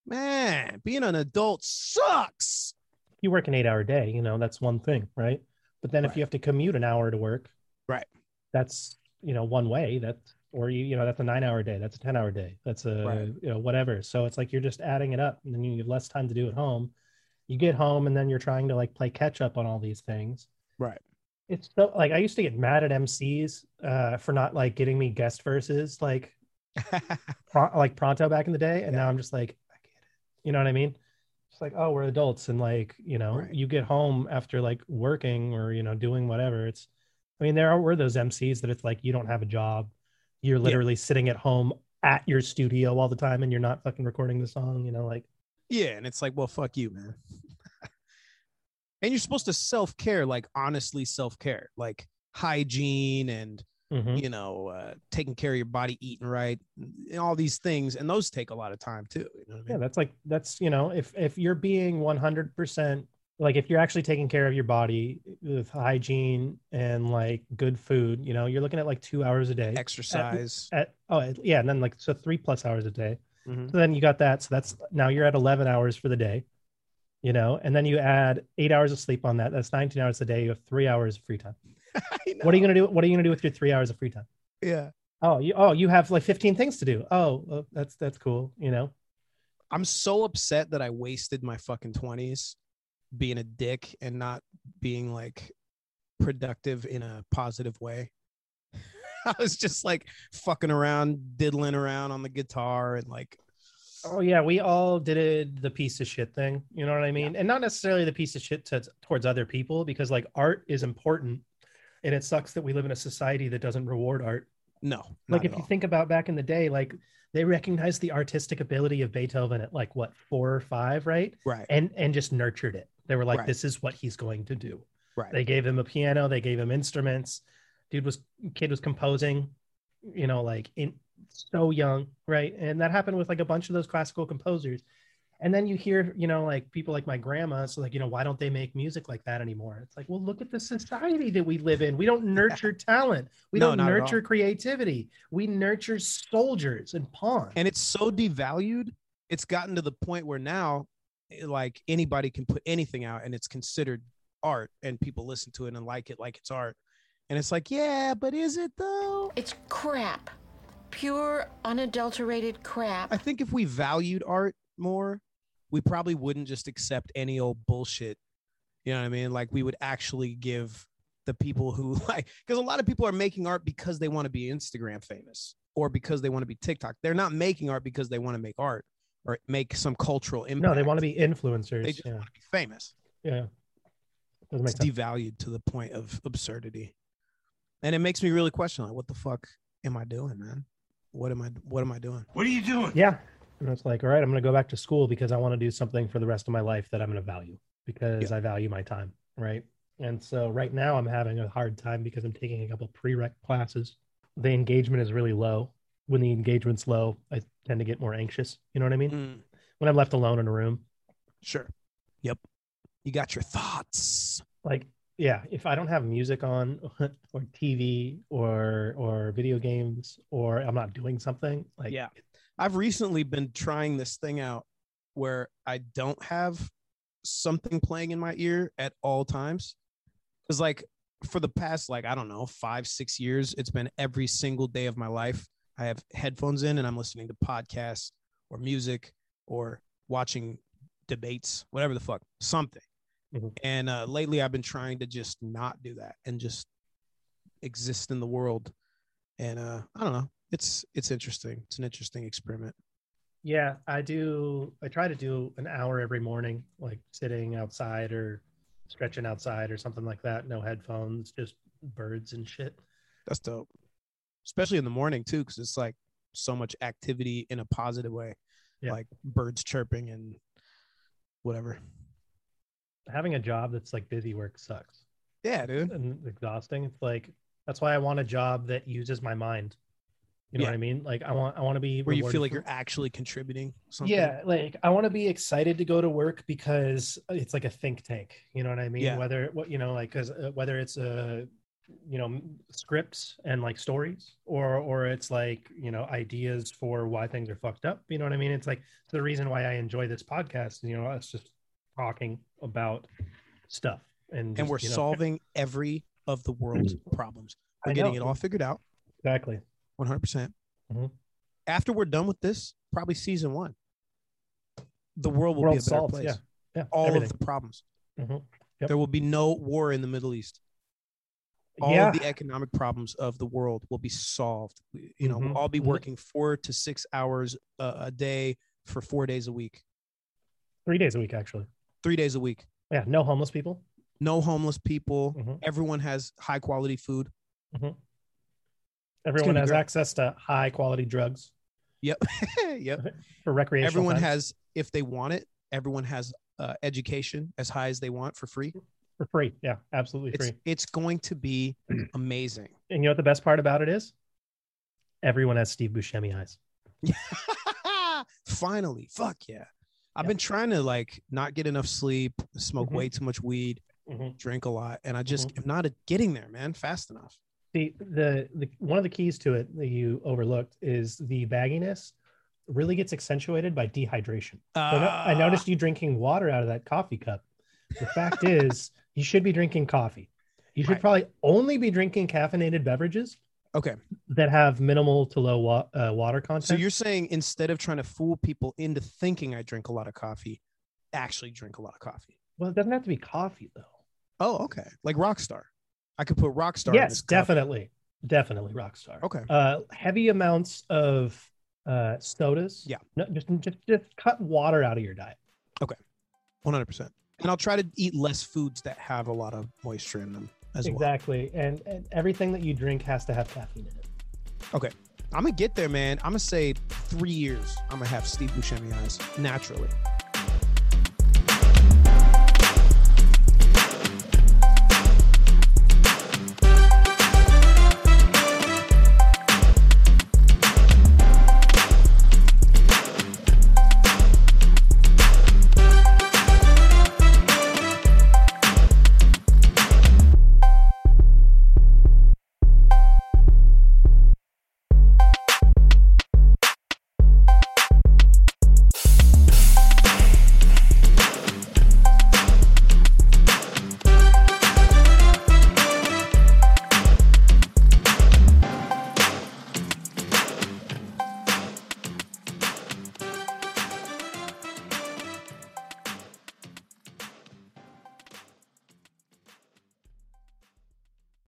Man, being an adult sucks. You work an eight hour day, you know, that's one thing, right? But then if you have to commute an hour to work, right? That's you know, one way. That's or you, you know, that's a nine hour day, that's a 10 hour day, that's a Right. you know, whatever. So it's like you're just adding it up and then you have less time to do at home. You get home and then you're trying to like play catch up on all these things. Right. It's so like I used to get mad at MCs uh for not like getting me guest verses like pro- like pronto back in the day. And now I'm just like, I get it. You know what I mean? It's like, oh, we're adults and like, you know, you get home after like working or, you know, doing whatever. It's I mean, there are were those MCs that it's like you don't have a job. You're literally sitting at home at your studio all the time and you're not fucking recording the song, you know, like Yeah, and it's like, well, fuck you, man. and you're supposed to self care, like honestly self care, like hygiene and Mhm. you know uh, taking care of your body, eating right, and all these things, and those take a lot of time too. You know what I mean? yeah that's like that's you know if if you're being 100% like if you're actually taking care of your body with hygiene and like good food you know you're looking at like two hours a day. Exercise. at, oh yeah and then like so three plus hours a day. Mhm. so then you got that so that's now you're at 11 hours for the day you know and then you add eight hours of sleep on that that's 19 hours a day you have three hours of free time. What are you gonna do what are you gonna do with your three hours of free time? Yeah. oh you oh you have like 15 things to do. Oh well, that's that's cool you know? I'm so upset that I wasted my fucking 20s being a dick and not being like productive in a positive way. I was just like fucking around, diddling around on the guitar and like Oh yeah, we all did the piece of shit thing. You know what I mean? And not necessarily the piece of shit to, towards other people because like art is important, and it sucks that we live in a society that doesn't reward art. no. Like if you all. think about back in the day, like they recognized the artistic ability of Beethoven at like what four or five, right? Right. And and just nurtured it. They were like, Right. this is what he's going to do. Right. They gave him a piano. They gave him instruments. Dude was kid was composing, you know, like in so young, right? And that happened with like a bunch of those classical composers. And then you hear, you know, like people like my grandma, so like, you know, why don't they make music like that anymore? It's like, well, look at the society that we live in. We don't nurture talent. We No, don't not at all. nurture creativity. We nurture soldiers and pawns. and it's so devalued it's gotten to the point where now Eh, like anybody can put anything out and it's considered art and people listen to it and like it like it's art. And it's like yeah but is it though? It's crap. Pure, unadulterated crap. i think if we valued art more we probably wouldn't just accept any old bullshit. You know what i mean? Like we would actually give the people who like because a lot of people are making art because they want to be instagram famous or because they want to be tiktok. They're not making art because they want to make art or make some cultural impact no, they want to be influencers. they just yeah. want to be famous. yeah. Doesn't make It's sense. devalued to the point of absurdity, and it makes me really question like, what the fuck am I doing, man? What am I? What am I doing? What are you doing? Yeah. And it's like, all right, I'm going to go back to school because I want to do something for the rest of my life that I'm going to value because I value my time. Right. And so right now I'm having a hard time because I'm taking a couple prereq classes. The engagement is really low. When the engagement's low, I tend to get more anxious. You know what I mean? Mm. When I'm left alone in a room. Sure. Yep. You got your thoughts. Like, yeah, if I don't have music on or TV or or video games or I'm not doing something, like yeah. I've recently been trying this thing out where I don't have something playing in my ear at all times. Cause like for the past, like, I don't know, five, six years, it's been every single day of my life. I have headphones in and I'm listening to podcasts or music or watching debates, whatever the fuck, something. Mhm. And uh, lately, I've been trying to just not do that and just exist in the world. And uh, I don't know. It's it's interesting. It's an interesting experiment. Yeah, I do. I try to do an hour every morning, like sitting outside or stretching outside or something like that. No headphones, just birds and shit. That's dope. Especially in the morning too, because it's like so much activity in a positive way, Yeah. like birds chirping and whatever. Having a job that's like busy work sucks Yeah, dude. and exhausting. It's like that's why I want a job that uses my mind. You know Yeah. what I mean? Like I want I want to be Where you feel like for- you're actually contributing something. Yeah, like I want to be excited to go to work because it's like a think tank. You know what I mean? Yeah. Whether what you know, like because uh, whether it's a you know scripts and like stories, or or it's like you know ideas for why things are fucked up. You know what I mean? It's like the reason why I enjoy this podcast. You know, us just talking about stuff and and just, we're you know, solving every of the world's problems. We're getting it all figured out. exactly. 100%. percent Mhm. After we're done with this, probably season one, the world will World be a better solved, place. yeah. Yeah, All everything. of the problems. Mhm. Yep. There will be no war in the Middle East. All Yeah. of the economic problems of the world will be solved. You know, Mhm. we'll all be Mhm. working four to six hours a, a day for four days a week, Three days a week, actually. three days a week. Yeah, no homeless people. No homeless people. Mhm. Everyone has high quality food. Everyone has great. access to high quality drugs Yep. yep. for recreational. everyone times. has if they want it everyone has uh, education as high as they want for free for free. Yeah, absolutely it's free. it's going to be amazing And you know what the best part about it is? Everyone has Steve Buscemi eyes. finally fuck yeah i've been trying to like not get enough sleep smoke Mhm. way too much weed Mhm. drink a lot and i just Mhm. am not getting there man fast enough See, the, the one of the keys to it that you overlooked is the bagginess really gets accentuated by dehydration. So I no- I Ah. noticed you drinking water out of that coffee cup. The fact is, you should be drinking coffee. You should Right. probably only be drinking caffeinated beverages okay that have minimal to low wa- uh, water content. so you're saying instead of trying to fool people into thinking i drink a lot of coffee actually drink a lot of coffee well, it doesn't have to be coffee though. oh okay like rockstar i could put rockstar in yes, definitely, definitely Rockstar. Okay. Uh, heavy amounts of uh, sodas. Yeah. No, just just just cut water out of your diet. Okay. 100%. And I'll try to eat less foods that have a lot of moisture in them as well. exactly, and, and everything that you drink has to have caffeine in it. Okay. I'm going to get there, man. I'm going to say three years. I'm going to have Steve Buscemi eyes naturally.